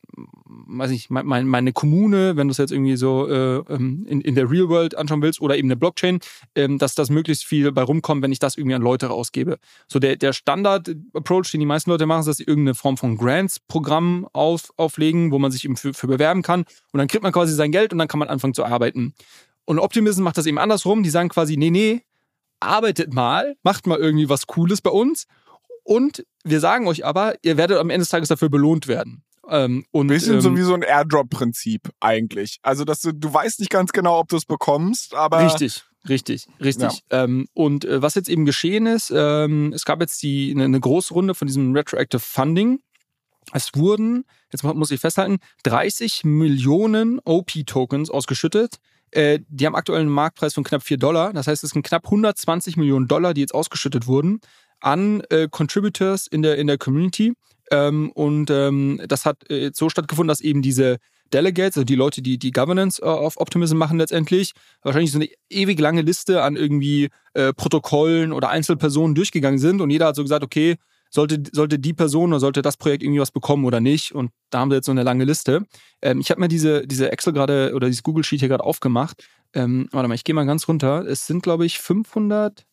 weiß ich, mein, meine Kommune, wenn du es jetzt irgendwie so äh, ähm, in, in der Real World anschauen willst, oder eben eine Blockchain, ähm, dass das möglichst viel bei rumkommt, wenn ich das irgendwie an Leute rausgebe. So der, der Standard-Approach, den die meisten Leute machen, ist, dass sie irgendeine Form von Grants-Programm auf, auflegen, wo man sich eben für, für bewerben kann. Und dann kriegt man quasi sein Geld und dann kann man anfangen zu arbeiten. Und Optimism macht das eben andersrum. Die sagen quasi, nee, nee, arbeitet mal, macht mal irgendwie was Cooles bei uns und wir sagen euch aber, ihr werdet am Ende des Tages dafür belohnt werden. Ähm, und, Bisschen ähm, so wie so ein Airdrop-Prinzip eigentlich. Also, dass du, du weißt nicht ganz genau, ob du es bekommst, aber. Richtig, richtig, richtig. Ja. Ähm, und äh, was jetzt eben geschehen ist, ähm, es gab jetzt die, eine, große Runde von diesem Retroactive Funding. Es wurden, jetzt muss ich festhalten, 30 Millionen OP-Tokens ausgeschüttet. Äh, die haben aktuell einen Marktpreis von knapp 4 Dollar. Das heißt, es sind knapp 120 Millionen Dollar, die jetzt ausgeschüttet wurden an äh, Contributors in der, in der Community. Ähm, und ähm, das hat äh, so stattgefunden, dass eben diese Delegates, also die Leute, die die Governance äh, of Optimism machen letztendlich, wahrscheinlich so eine ewig lange Liste an irgendwie äh, Protokollen oder Einzelpersonen durchgegangen sind und jeder hat so gesagt, okay, sollte, sollte die Person oder sollte das Projekt irgendwie was bekommen oder nicht. Und da haben wir jetzt so eine lange Liste. Ähm, ich habe mir diese, diese Excel gerade oder dieses Google Sheet hier gerade aufgemacht. Ähm, warte mal, ich gehe mal ganz runter. Es sind, glaube ich, 500,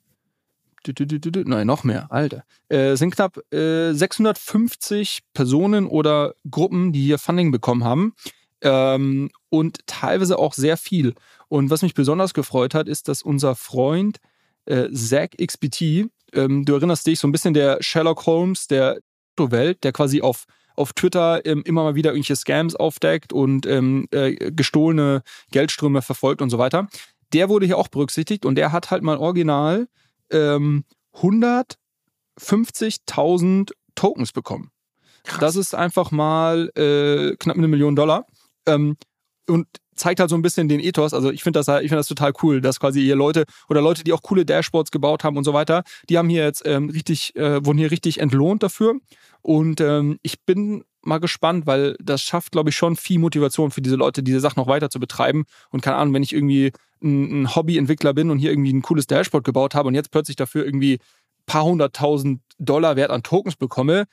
Nein, noch mehr, Alter. Äh, sind knapp äh, 650 Personen oder Gruppen, die hier Funding bekommen haben. Ähm, und teilweise auch sehr viel. Und was mich besonders gefreut hat, ist, dass unser Freund äh, Zach XBT, ähm, du erinnerst dich, so ein bisschen der Sherlock Holmes der Welt, der quasi auf auf Twitter ähm, immer mal wieder irgendwelche Scams aufdeckt und ähm, äh, gestohlene Geldströme verfolgt und so weiter. Der wurde hier auch berücksichtigt und der hat halt mal original ähm, 150.000 Tokens bekommen. Krass. Das ist einfach mal äh, knapp eine Million Dollar. Ähm, und zeigt halt so ein bisschen den Ethos. Also ich finde das, ich finde das total cool, dass quasi hier Leute oder Leute, die auch coole Dashboards gebaut haben und so weiter, die haben hier jetzt ähm, richtig, äh, wurden hier richtig entlohnt dafür. Und ähm, ich bin mal gespannt, weil das schafft, glaube ich, schon viel Motivation für diese Leute, diese Sachen noch weiter zu betreiben. Und keine Ahnung, wenn ich irgendwie ein, ein Hobbyentwickler bin und hier irgendwie ein cooles Dashboard gebaut habe und jetzt plötzlich dafür irgendwie paar hunderttausend Dollar Wert an Tokens bekomme,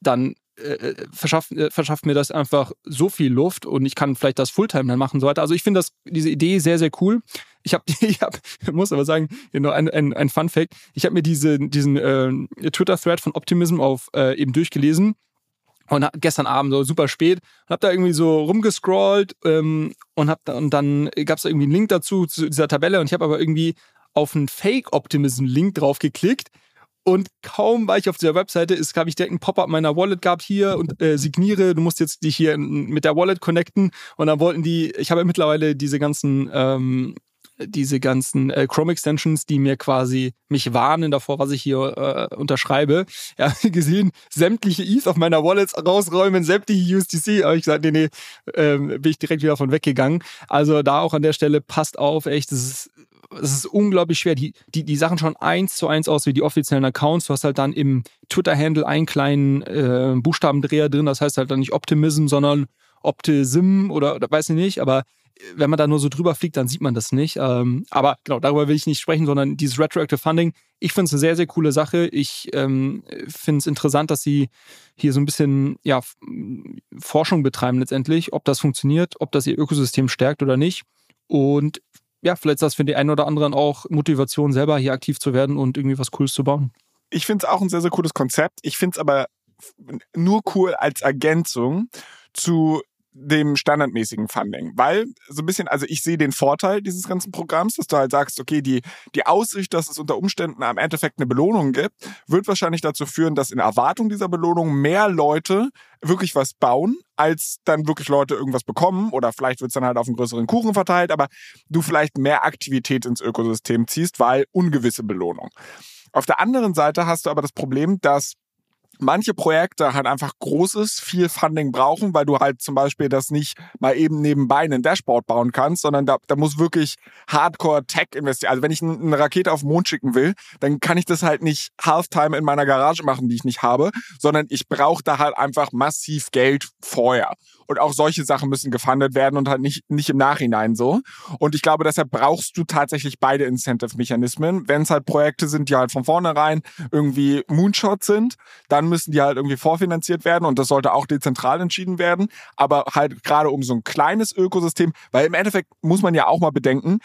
dann äh, äh, verschafft, äh, verschafft mir das einfach so viel Luft und ich kann vielleicht das Fulltime dann machen und so weiter. Also ich finde diese Idee sehr, sehr cool. Ich habe, (laughs) ich hab, muss aber sagen, hier noch ein, ein, ein Fun Fact. Ich habe mir diese, diesen äh, Twitter-Thread von Optimism auf äh, eben durchgelesen und gestern Abend so super spät. Und hab da irgendwie so rumgescrollt ähm, und hab da, und dann gab's da irgendwie einen Link dazu zu dieser Tabelle. Und ich habe aber irgendwie auf einen Fake Optimism Link drauf geklickt. Und kaum war ich auf dieser Webseite, ist habe ich direkt ein Pop-up meiner Wallet gehabt hier und äh, signiere, du musst jetzt dich hier mit der Wallet connecten. Und dann wollten die, ich habe ja mittlerweile diese ganzen ähm, diese ganzen äh, Chrome Extensions, die mir quasi mich warnen davor, was ich hier äh, unterschreibe. Ja, (laughs) gesehen, sämtliche ETH auf meiner Wallet rausräumen, sämtliche USDC. Aber ich gesagt, nee, nee, ähm, bin ich direkt wieder von weggegangen. Also da auch an der Stelle passt auf, echt, das ist es ist unglaublich schwer. Die, die, die Sachen schauen eins zu eins aus wie die offiziellen Accounts. Du hast halt dann im Twitter-Handle einen kleinen äh, Buchstabendreher drin. Das heißt halt dann nicht Optimism, sondern Optism oder, oder weiß ich nicht. Aber wenn man da nur so drüber fliegt, dann sieht man das nicht. Ähm, aber genau, darüber will ich nicht sprechen, sondern dieses Retroactive Funding, ich finde es eine sehr, sehr coole Sache. Ich ähm, finde es interessant, dass sie hier so ein bisschen ja, Forschung betreiben letztendlich, ob das funktioniert, ob das ihr Ökosystem stärkt oder nicht. Und ja, vielleicht ist das für die einen oder anderen auch Motivation, selber hier aktiv zu werden und irgendwie was Cooles zu bauen. Ich finde es auch ein sehr, sehr cooles Konzept. Ich finde es aber nur cool als Ergänzung zu dem standardmäßigen Funding. Weil so ein bisschen, also ich sehe den Vorteil dieses ganzen Programms, dass du halt sagst, okay, die, die Aussicht, dass es unter Umständen am Endeffekt eine Belohnung gibt, wird wahrscheinlich dazu führen, dass in Erwartung dieser Belohnung mehr Leute wirklich was bauen, als dann wirklich Leute irgendwas bekommen. Oder vielleicht wird es dann halt auf einen größeren Kuchen verteilt, aber du vielleicht mehr Aktivität ins Ökosystem ziehst, weil ungewisse Belohnung. Auf der anderen Seite hast du aber das Problem, dass manche Projekte halt einfach großes, viel Funding brauchen, weil du halt zum Beispiel das nicht mal eben nebenbei einen Dashboard bauen kannst, sondern da, da muss wirklich Hardcore-Tech investieren. Also wenn ich eine Rakete auf den Mond schicken will, dann kann ich das halt nicht Halftime in meiner Garage machen, die ich nicht habe, sondern ich brauche da halt einfach massiv Geld vorher. Und auch solche Sachen müssen gefundet werden und halt nicht, nicht im Nachhinein so. Und ich glaube, deshalb brauchst du tatsächlich beide Incentive-Mechanismen. Wenn es halt Projekte sind, die halt von vornherein irgendwie Moonshot sind, dann müssen die halt irgendwie vorfinanziert werden und das sollte auch dezentral entschieden werden. Aber halt gerade um so ein kleines Ökosystem, weil im Endeffekt muss man ja auch mal bedenken,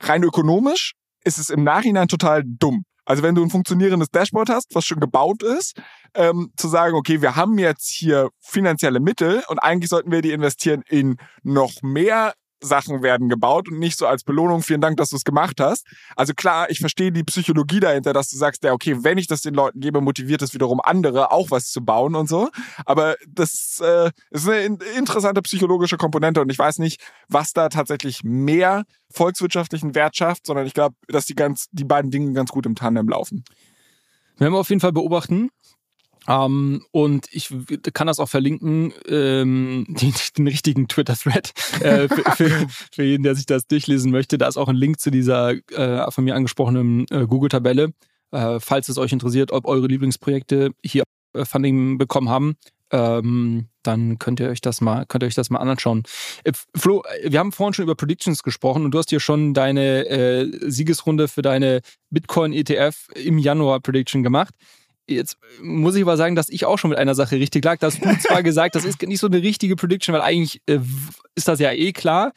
rein ökonomisch ist es im Nachhinein total dumm. Also wenn du ein funktionierendes Dashboard hast, was schon gebaut ist, ähm, zu sagen, okay, wir haben jetzt hier finanzielle Mittel und eigentlich sollten wir die investieren in noch mehr Sachen werden gebaut und nicht so als Belohnung, vielen Dank, dass du es gemacht hast. Also klar, ich verstehe die Psychologie dahinter, dass du sagst, ja, okay, wenn ich das den Leuten gebe, motiviert es wiederum andere, auch was zu bauen und so. Aber das äh, ist eine interessante psychologische Komponente und ich weiß nicht, was da tatsächlich mehr volkswirtschaftlichen Wert schafft, sondern ich glaube, dass die ganz, die beiden Dinge ganz gut im Tandem laufen. Werden wir auf jeden Fall beobachten. Ähm, und ich kann das auch verlinken, ähm, (laughs) den, den richtigen Twitter-Thread äh, (laughs) für, für, für, jeden, der sich das durchlesen möchte. Da ist auch ein Link zu dieser äh, von mir angesprochenen äh, Google-Tabelle. Äh, falls es euch interessiert, ob eure Lieblingsprojekte hier äh, Funding bekommen haben, ähm, dann könnt ihr euch das mal, könnt ihr euch das mal anschauen. Äh, Flo, wir haben vorhin schon über Predictions gesprochen und du hast hier schon deine äh, Siegesrunde für deine Bitcoin ETF im Januar Prediction gemacht. Jetzt muss ich aber sagen, dass ich auch schon mit einer Sache richtig lag. Da hast du zwar (laughs) gesagt, das ist nicht so eine richtige Prediction, weil eigentlich äh, ist das ja eh klar.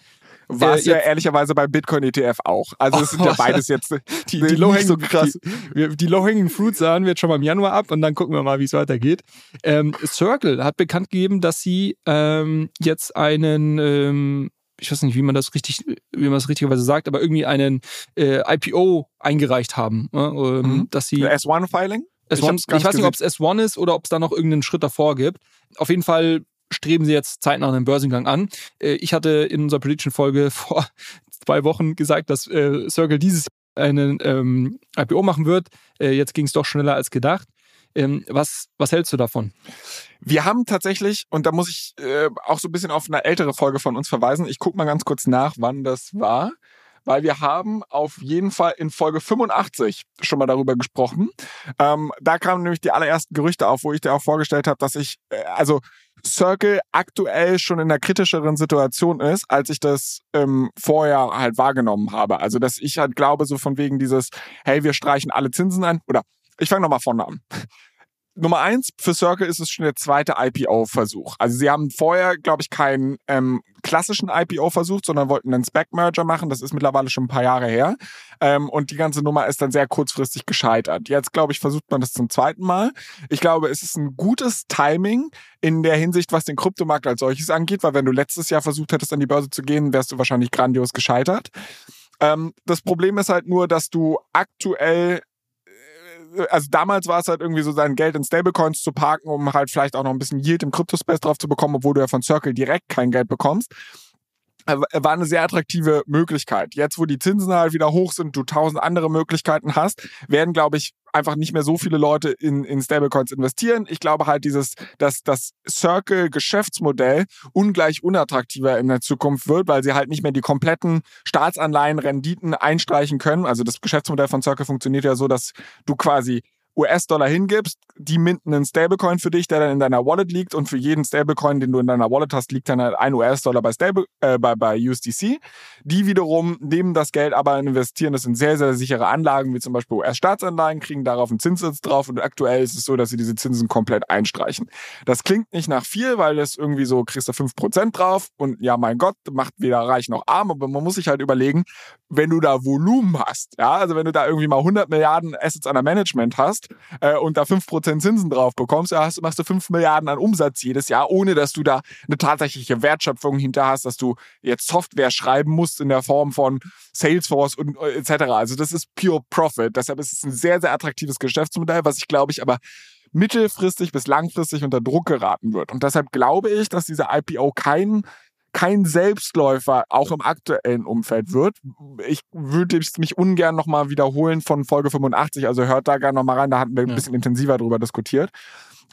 War es äh, ja ehrlicherweise beim Bitcoin ETF auch. Also es sind ja (laughs) beides jetzt die, die low so krass. Die, die low-hanging fruits sahen wir jetzt schon mal im Januar ab und dann gucken wir mal, wie es weitergeht. Ähm, Circle hat bekannt gegeben, dass sie ähm, jetzt einen ähm, ich weiß nicht, wie man das richtig, wie man das richtigerweise sagt, aber irgendwie einen äh, IPO eingereicht haben, äh, mhm. dass sie S1-Filing? S1, ich, ich weiß nicht, ob es S1 ist oder ob es da noch irgendeinen Schritt davor gibt. Auf jeden Fall streben sie jetzt zeitnah einen Börsengang an. Äh, ich hatte in unserer Prediction-Folge (laughs) vor zwei Wochen gesagt, dass äh, Circle dieses einen ähm, IPO machen wird. Äh, jetzt ging es doch schneller als gedacht. Ähm, was, was hältst du davon? Wir haben tatsächlich, und da muss ich äh, auch so ein bisschen auf eine ältere Folge von uns verweisen, ich gucke mal ganz kurz nach, wann das war weil wir haben auf jeden Fall in Folge 85 schon mal darüber gesprochen. Ähm, da kamen nämlich die allerersten Gerüchte auf, wo ich dir auch vorgestellt habe, dass ich, äh, also Circle aktuell schon in einer kritischeren Situation ist, als ich das ähm, vorher halt wahrgenommen habe. Also dass ich halt glaube, so von wegen dieses, hey, wir streichen alle Zinsen ein. Oder ich fange nochmal vorne an. Nummer eins, für Circle ist es schon der zweite IPO-Versuch. Also sie haben vorher, glaube ich, keinen ähm, klassischen IPO versucht, sondern wollten einen Spec-Merger machen. Das ist mittlerweile schon ein paar Jahre her. Ähm, und die ganze Nummer ist dann sehr kurzfristig gescheitert. Jetzt, glaube ich, versucht man das zum zweiten Mal. Ich glaube, es ist ein gutes Timing in der Hinsicht, was den Kryptomarkt als solches angeht, weil wenn du letztes Jahr versucht hättest, an die Börse zu gehen, wärst du wahrscheinlich grandios gescheitert. Ähm, das Problem ist halt nur, dass du aktuell also damals war es halt irgendwie so, sein Geld in Stablecoins zu parken, um halt vielleicht auch noch ein bisschen Yield im Cryptospace drauf zu bekommen, obwohl du ja von Circle direkt kein Geld bekommst. Äh, war eine sehr attraktive Möglichkeit. Jetzt, wo die Zinsen halt wieder hoch sind, du tausend andere Möglichkeiten hast, werden, glaube ich, einfach nicht mehr so viele Leute in, in Stablecoins investieren. Ich glaube halt dieses, dass das Circle-Geschäftsmodell ungleich unattraktiver in der Zukunft wird, weil sie halt nicht mehr die kompletten Staatsanleihen, Renditen einstreichen können. Also das Geschäftsmodell von Circle funktioniert ja so, dass du quasi US-Dollar hingibst, die minten einen Stablecoin für dich, der dann in deiner Wallet liegt und für jeden Stablecoin, den du in deiner Wallet hast, liegt dann halt ein US-Dollar bei, Stable, äh, bei, bei USDC. Die wiederum nehmen das Geld aber investieren das in sehr, sehr sichere Anlagen, wie zum Beispiel US-Staatsanleihen, kriegen darauf einen Zinssatz drauf und aktuell ist es so, dass sie diese Zinsen komplett einstreichen. Das klingt nicht nach viel, weil das irgendwie so, kriegst du 5% drauf und ja, mein Gott, macht weder reich noch arm, aber man muss sich halt überlegen, wenn du da Volumen hast, ja, also wenn du da irgendwie mal 100 Milliarden Assets under Management hast äh, und da 5% Zinsen drauf bekommst, hast, machst du 5 Milliarden an Umsatz jedes Jahr, ohne dass du da eine tatsächliche Wertschöpfung hinter hast, dass du jetzt Software schreiben musst in der Form von Salesforce und äh, etc. Also das ist pure Profit. Deshalb ist es ein sehr, sehr attraktives Geschäftsmodell, was ich glaube ich aber mittelfristig bis langfristig unter Druck geraten wird. Und deshalb glaube ich, dass dieser IPO kein kein Selbstläufer auch im aktuellen Umfeld wird. Ich würde mich ungern nochmal wiederholen von Folge 85, also hört da gerne nochmal rein, da hatten wir ein bisschen intensiver drüber diskutiert.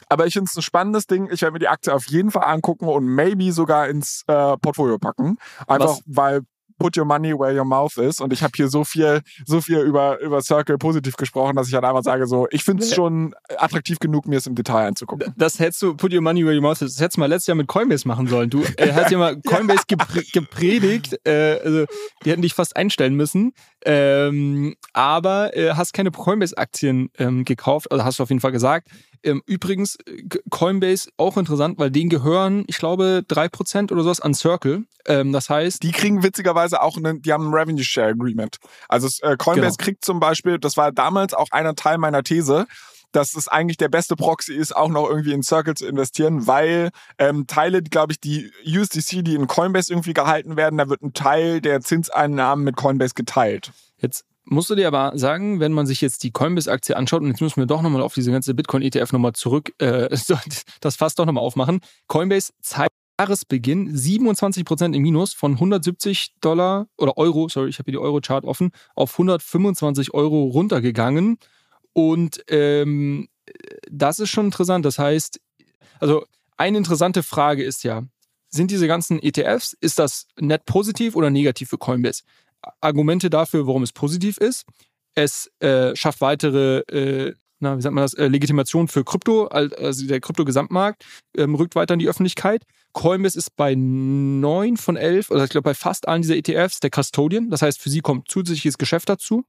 Aber ich finde es ein spannendes Ding. Ich werde mir die Aktie auf jeden Fall angucken und maybe sogar ins äh, Portfolio packen. Einfach Was? weil put your money where your mouth is. Und ich habe hier so viel, so viel über, über Circle positiv gesprochen, dass ich halt einfach sage, so, ich finde es schon attraktiv genug, mir es im Detail anzugucken. Das hättest du, put your money where your mouth is, das hättest du mal letztes Jahr mit Coinbase machen sollen. Du äh, hast ja mal (laughs) Coinbase gepre gepredigt, äh, also die hätten dich fast einstellen müssen, ähm, aber äh, hast keine Coinbase-Aktien ähm, gekauft, also hast du auf jeden Fall gesagt. Ähm, übrigens, äh, Coinbase auch interessant, weil denen gehören, ich glaube, 3% oder sowas an Circle. Ähm, das heißt, Die kriegen witzigerweise auch einen, die haben ein Revenue Share Agreement. Also äh, Coinbase Genau. kriegt zum Beispiel, das war damals auch einer Teil meiner These, dass es eigentlich der beste Proxy ist, auch noch irgendwie in Circle zu investieren, weil ähm, Teile, glaube ich, die USDC, die in Coinbase irgendwie gehalten werden, da wird ein Teil der Zinseinnahmen mit Coinbase geteilt. Jetzt musst du dir aber sagen, wenn man sich jetzt die Coinbase-Aktie anschaut, und jetzt müssen wir doch nochmal auf diese ganze Bitcoin-ETF nochmal zurück, äh, (laughs) das Fass doch nochmal aufmachen. Coinbase zeigt Jahresbeginn 27% im Minus von 170 Dollar oder Euro, sorry, ich habe hier die Euro-Chart offen, auf 125 Euro runtergegangen. Und ähm, das ist schon interessant. Das heißt, also eine interessante Frage ist ja, sind diese ganzen ETFs, ist das net positiv oder negativ für Coinbase? Argumente dafür, warum es positiv ist. Es äh, schafft weitere, äh, na, wie sagt man das, äh, Legitimation für Krypto, al- also der Krypto-Gesamtmarkt ähm, rückt weiter in die Öffentlichkeit. Coinbase ist bei neun von elf, oder ich glaube bei fast allen dieser ETFs der Custodian. Das heißt, für sie kommt zusätzliches Geschäft dazu.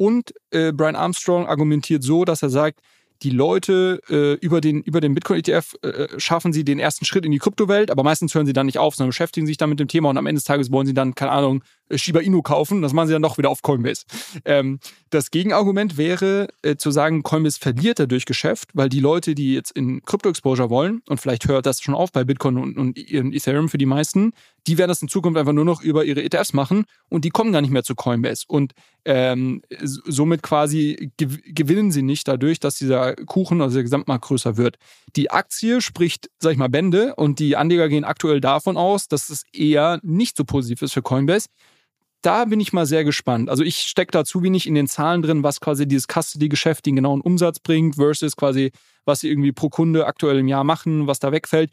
Und äh, Brian Armstrong argumentiert so, dass er sagt, die Leute äh, über den, über den Bitcoin-ETF äh, schaffen sie den ersten Schritt in die Kryptowelt, aber meistens hören sie dann nicht auf, sondern beschäftigen sich dann mit dem Thema und am Ende des Tages wollen sie dann, keine Ahnung, äh, Shiba Inu kaufen. Das machen sie dann doch wieder auf Coinbase. Ähm, das Gegenargument wäre äh, zu sagen, Coinbase verliert dadurch Geschäft, weil die Leute, die jetzt in Krypto-Exposure wollen, und vielleicht hört das schon auf bei Bitcoin und, und Ethereum für die meisten, die werden das in Zukunft einfach nur noch über ihre ETFs machen und die kommen gar nicht mehr zu Coinbase. Und ähm, somit quasi gew gewinnen sie nicht dadurch, dass dieser Kuchen, also der Gesamtmarkt größer wird. Die Aktie spricht, sag ich mal, Bände und die Anleger gehen aktuell davon aus, dass es eher nicht so positiv ist für Coinbase. Da bin ich mal sehr gespannt. Also ich stecke da zu wenig in den Zahlen drin, was quasi dieses Custody-Geschäft den genauen Umsatz bringt versus quasi, was sie irgendwie pro Kunde aktuell im Jahr machen, was da wegfällt.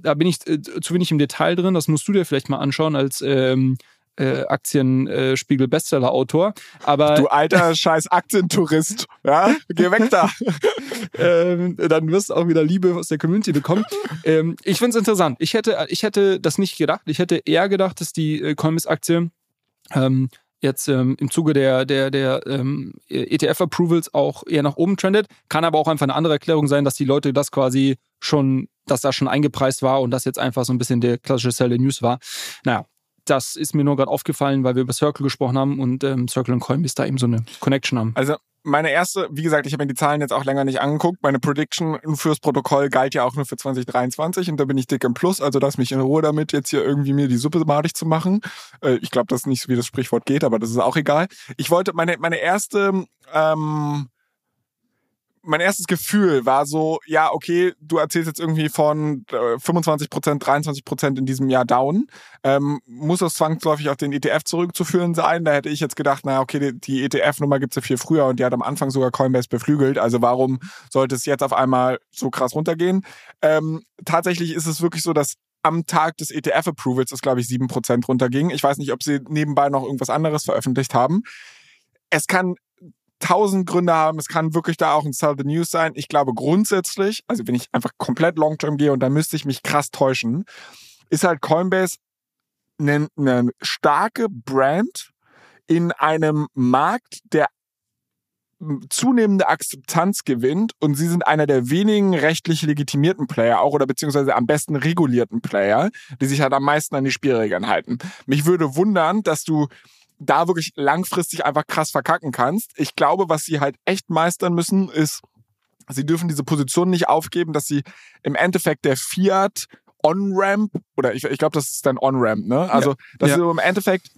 Da bin ich äh, zu wenig im Detail drin. Das musst du dir vielleicht mal anschauen als ähm, äh, Aktienspiegel-Bestseller-Autor. Aber Du alter (laughs) scheiß Aktientourist. Ja? Geh weg da. (laughs) ähm, dann wirst du auch wieder Liebe aus der Community bekommen. ähm, ich finde es interessant. Ich hätte, ich hätte das nicht gedacht. Ich hätte eher gedacht, dass die äh, Coinbase-Aktie ähm, jetzt ähm, im Zuge der, der, der ähm, ETF-Approvals auch eher nach oben trendet. Kann aber auch einfach eine andere Erklärung sein, dass die Leute das quasi schon, dass das schon eingepreist war und das jetzt einfach so ein bisschen der klassische Sell the News war. Naja, das ist mir nur gerade aufgefallen, weil wir über Circle gesprochen haben und ähm, Circle und Coinbase da eben so eine Connection haben. Also meine erste, wie gesagt, ich habe mir die Zahlen jetzt auch länger nicht angeguckt. Meine Prediction fürs Protokoll galt ja auch nur für 2023 und da bin ich dick im Plus. Also lass mich in Ruhe damit, jetzt hier irgendwie mir die Suppe madig zu machen. Äh, ich glaube, das ist nicht so, wie das Sprichwort geht, aber das ist auch egal. Ich wollte meine, meine erste, ähm, mein erstes Gefühl war so, ja, okay, du erzählst jetzt irgendwie von äh, 25 Prozent, 23 Prozent in diesem Jahr down. Ähm, muss das zwangsläufig auf den ETF zurückzuführen sein? Da hätte ich jetzt gedacht, na okay, die, die ETF-Nummer gibt's ja viel früher und die hat am Anfang sogar Coinbase beflügelt. Also warum sollte es jetzt auf einmal so krass runtergehen? Ähm, tatsächlich ist es wirklich so, dass am Tag des ETF-Approvals es, glaube ich, 7% runterging. Ich weiß nicht, ob sie nebenbei noch irgendwas anderes veröffentlicht haben. Es kann tausend Gründe haben. Es kann wirklich da auch ein Sell the News sein. Ich glaube grundsätzlich, also wenn ich einfach komplett long-term gehe und da müsste ich mich krass täuschen, ist halt Coinbase eine, eine starke Brand in einem Markt, der zunehmende Akzeptanz gewinnt und sie sind einer der wenigen rechtlich legitimierten Player auch oder beziehungsweise am besten regulierten Player, die sich halt am meisten an die Spielregeln halten. Mich würde wundern, dass du da wirklich langfristig einfach krass verkacken kannst. Ich glaube, was sie halt echt meistern müssen, ist, sie dürfen diese Position nicht aufgeben, dass sie im Endeffekt der Fiat On-Ramp, oder ich, ich glaube, das ist dann On-Ramp, ne? Also, dass Ja. sie im Endeffekt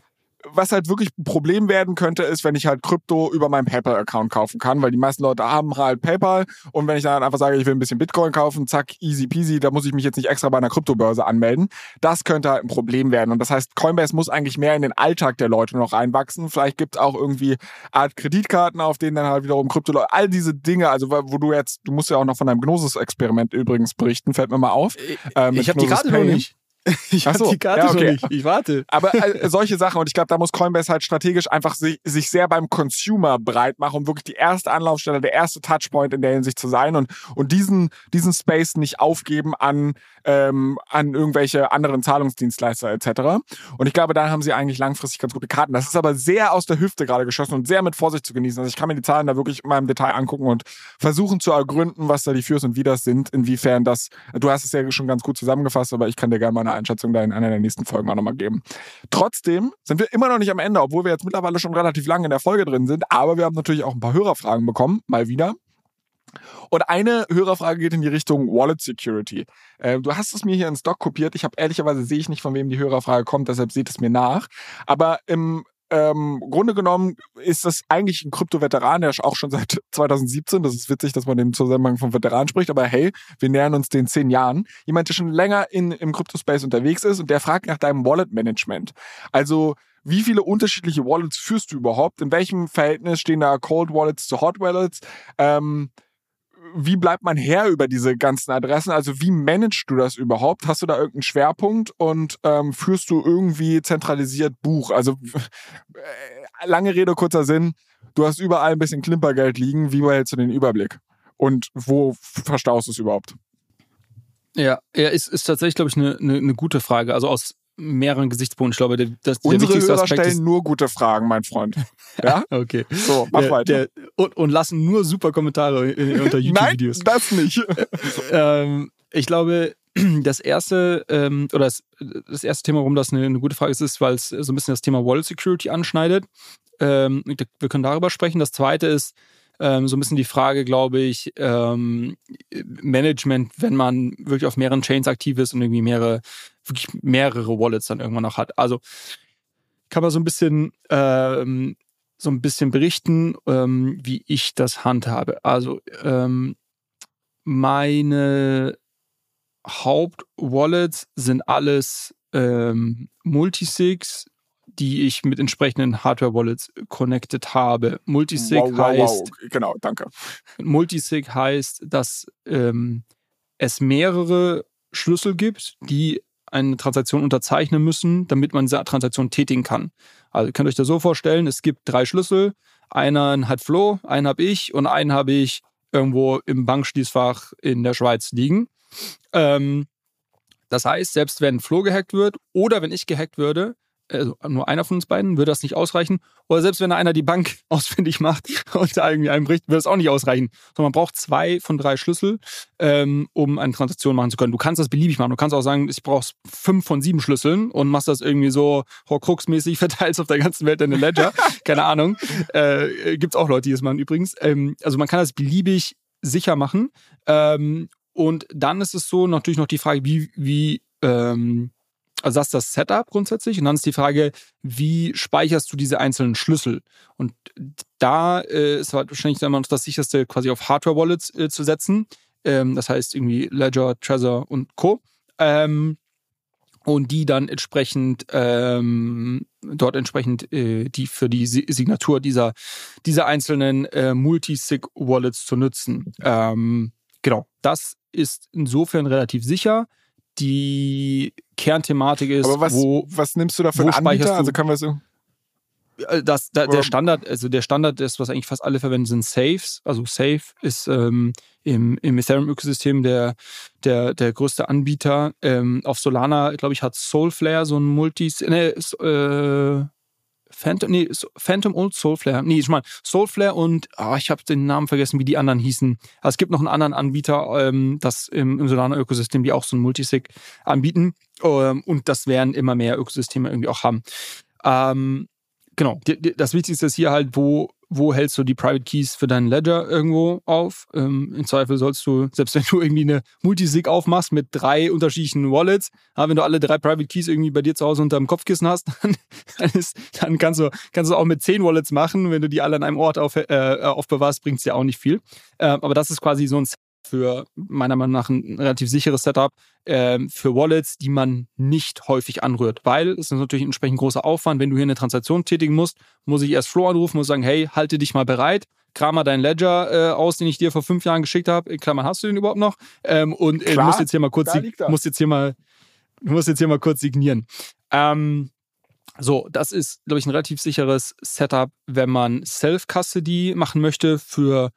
was halt wirklich ein Problem werden könnte, ist, wenn ich halt Krypto über meinen PayPal-Account kaufen kann, weil die meisten Leute haben halt PayPal und wenn ich dann einfach sage, ich will ein bisschen Bitcoin kaufen, zack, easy peasy, da muss ich mich jetzt nicht extra bei einer Kryptobörse anmelden. Das könnte halt ein Problem werden. Und das heißt, Coinbase muss eigentlich mehr in den Alltag der Leute noch reinwachsen. Vielleicht gibt es auch irgendwie Art Kreditkarten, auf denen dann halt wiederum Krypto, all diese Dinge, also wo du jetzt, du musst ja auch noch von deinem Gnosis-Experiment übrigens berichten, fällt mir mal auf. Äh, ich habe die Karte noch nicht. (laughs) Ich habe so, die Karte ja, okay. noch nicht. Ich warte. Aber äh, solche Sachen und ich glaube, da muss Coinbase halt strategisch einfach sich, sich sehr beim Consumer breit machen, um wirklich die erste Anlaufstelle, der erste Touchpoint in der Hinsicht zu sein und und diesen diesen Space nicht aufgeben an ähm, an irgendwelche anderen Zahlungsdienstleister etc. Und ich glaube, da haben sie eigentlich langfristig ganz gute Karten. Das ist aber sehr aus der Hüfte gerade geschossen und sehr mit Vorsicht zu genießen. Also ich kann mir die Zahlen da wirklich mal im Detail angucken und versuchen zu ergründen, was da die Fürs und Widers sind, inwiefern das. Du hast es ja schon ganz gut zusammengefasst, aber ich kann dir gerne mal eine Einschätzung da in einer der nächsten Folgen auch nochmal geben. Trotzdem sind wir immer noch nicht am Ende, obwohl wir jetzt mittlerweile schon relativ lange in der Folge drin sind. Aber wir haben natürlich auch ein paar Hörerfragen bekommen, mal wieder. Und eine Hörerfrage geht in die Richtung Wallet Security. Äh, du hast es mir hier in Stock kopiert. Ich habe ehrlicherweise sehe ich nicht, von wem die Hörerfrage kommt, deshalb seht es mir nach. Aber im ähm, Grunde genommen ist das eigentlich ein Krypto-Veteran, der ist auch schon seit (laughs) 2017. Das ist witzig, dass man den Zusammenhang vom Veteran spricht, aber hey, wir nähern uns den zehn Jahren. Jemand, der schon länger in, im Krypto-Space unterwegs ist und der fragt nach deinem Wallet-Management. Also wie viele unterschiedliche Wallets führst du überhaupt? In welchem Verhältnis stehen da Cold Wallets zu Hot Wallets? Ähm, wie bleibt man her über diese ganzen Adressen? Also wie managst du das überhaupt? Hast du da irgendeinen Schwerpunkt und ähm, führst du irgendwie zentralisiert Buch? Also äh, lange Rede, kurzer Sinn. Du hast überall ein bisschen Klimpergeld liegen. Wie behältst du den Überblick? Und wo verstaust du es überhaupt? Ja, ja, ist, ist tatsächlich, glaube ich, eine, eine, eine gute Frage. Also aus mehreren Gesichtspunkten. Ich glaube, der, das, Unsere der Hörer Aspekt stellen nur gute Fragen, mein Freund. (laughs) Ja? okay. So, mach der, weiter. Der, und, und, lassen nur super Kommentare unter (laughs) YouTube-Videos. Nein, das nicht. (laughs) ähm, ich glaube, (clears throat) das erste ähm, oder das, das, erste Thema, warum das eine, eine gute Frage ist, ist, weil es so ein bisschen das Thema Wallet Security anschneidet. Ähm, wir können darüber sprechen. Das zweite ist, ähm, so ein bisschen die Frage, glaube ich, ähm, Management, wenn man wirklich auf mehreren Chains aktiv ist und irgendwie mehrere, wirklich mehrere Wallets dann irgendwann noch hat. Also kann man so ein bisschen ähm, so ein bisschen berichten, ähm, wie ich das handhabe. Also ähm, meine Hauptwallets sind alles ähm, Multisigs, die ich mit entsprechenden Hardware-Wallets connected habe. Multisig wow, wow, heißt. Wow. Genau, danke. Multisig heißt, dass ähm, es mehrere Schlüssel gibt, die eine Transaktion unterzeichnen müssen, damit man diese Transaktion tätigen kann. Also ihr könnt euch das so vorstellen, es gibt drei Schlüssel. Einen hat Flo, einen habe ich und einen habe ich irgendwo im Bankschließfach in der Schweiz liegen. Ähm, das heißt, selbst wenn Flo gehackt wird oder wenn ich gehackt würde, also nur einer von uns beiden, würde das nicht ausreichen. Oder selbst wenn einer die Bank (laughs) ausfindig macht und da irgendwie einbricht, würde das auch nicht ausreichen. Sondern man braucht zwei von drei Schlüssel, ähm, um eine Transaktion machen zu können. Du kannst das beliebig machen. Du kannst auch sagen, ich brauche fünf von sieben Schlüsseln und machst das irgendwie so Horcrux-mäßig, (laughs) verteilst auf der ganzen Welt deine Ledger. (laughs) Keine Ahnung. Äh, Gibt es auch Leute, die das machen übrigens. Ähm, also man kann das beliebig sicher machen. Ähm, und dann ist es so natürlich noch die Frage, wie, wie ähm, also das ist das Setup grundsätzlich. Und dann ist die Frage, wie speicherst du diese einzelnen Schlüssel? Und da äh, ist halt wahrscheinlich immer noch das sicherste, quasi auf Hardware-Wallets äh, zu setzen. Ähm, das heißt irgendwie Ledger, Trezor und Co. Ähm, und die dann entsprechend ähm, dort entsprechend äh, die für die Signatur dieser dieser einzelnen äh, Multisig-Wallets zu nutzen. Ähm, genau, das ist insofern relativ sicher die Kernthematik ist, Aber was, wo was nimmst du da für einen Anbieter? Also können wir so äh, das, da, der Standard, also der Standard ist, was eigentlich fast alle verwenden, sind Safes. Also Safe ist ähm, im, im Ethereum-Ökosystem der, der, der größte Anbieter. Ähm, auf Solana, glaube ich, hat Soulflare so ein Multis, ne, äh, Phantom, nee, Phantom und Soulflare. Nee, ich meine, Soulflare und oh, ich habe den Namen vergessen, wie die anderen hießen. Aber es gibt noch einen anderen Anbieter, ähm, das im, im Solana-Ökosystem, die auch so ein Multisig anbieten. Ähm, und das werden immer mehr Ökosysteme irgendwie auch haben. Ähm, genau, das Wichtigste ist hier halt, wo wo hältst du die Private Keys für deinen Ledger irgendwo auf. Ähm, Im Zweifel sollst du, selbst wenn du irgendwie eine Multisig aufmachst mit drei unterschiedlichen Wallets, ja, wenn du alle drei Private Keys irgendwie bei dir zu Hause unter dem Kopfkissen hast, (laughs) dann, ist, dann kannst, du, kannst du auch mit zehn Wallets machen. Wenn du die alle an einem Ort auf, äh, aufbewahrst, bringt es dir auch nicht viel. Äh, aber das ist quasi so ein für meiner Meinung nach ein relativ sicheres Setup äh, für Wallets, die man nicht häufig anrührt, weil es ist natürlich ein entsprechend großer Aufwand. Wenn du hier eine Transaktion tätigen musst, muss ich erst Flo anrufen und sagen, hey, halte dich mal bereit, kram mal deinen Ledger äh, aus, den ich dir vor fünf Jahren geschickt habe. In Klammern, hast du den überhaupt noch? Ähm, und äh, du musst jetzt hier mal kurz, musst jetzt hier mal, musst jetzt hier mal kurz signieren. Ähm, so, das ist, glaube ich, ein relativ sicheres Setup, wenn man Self-Custody machen möchte für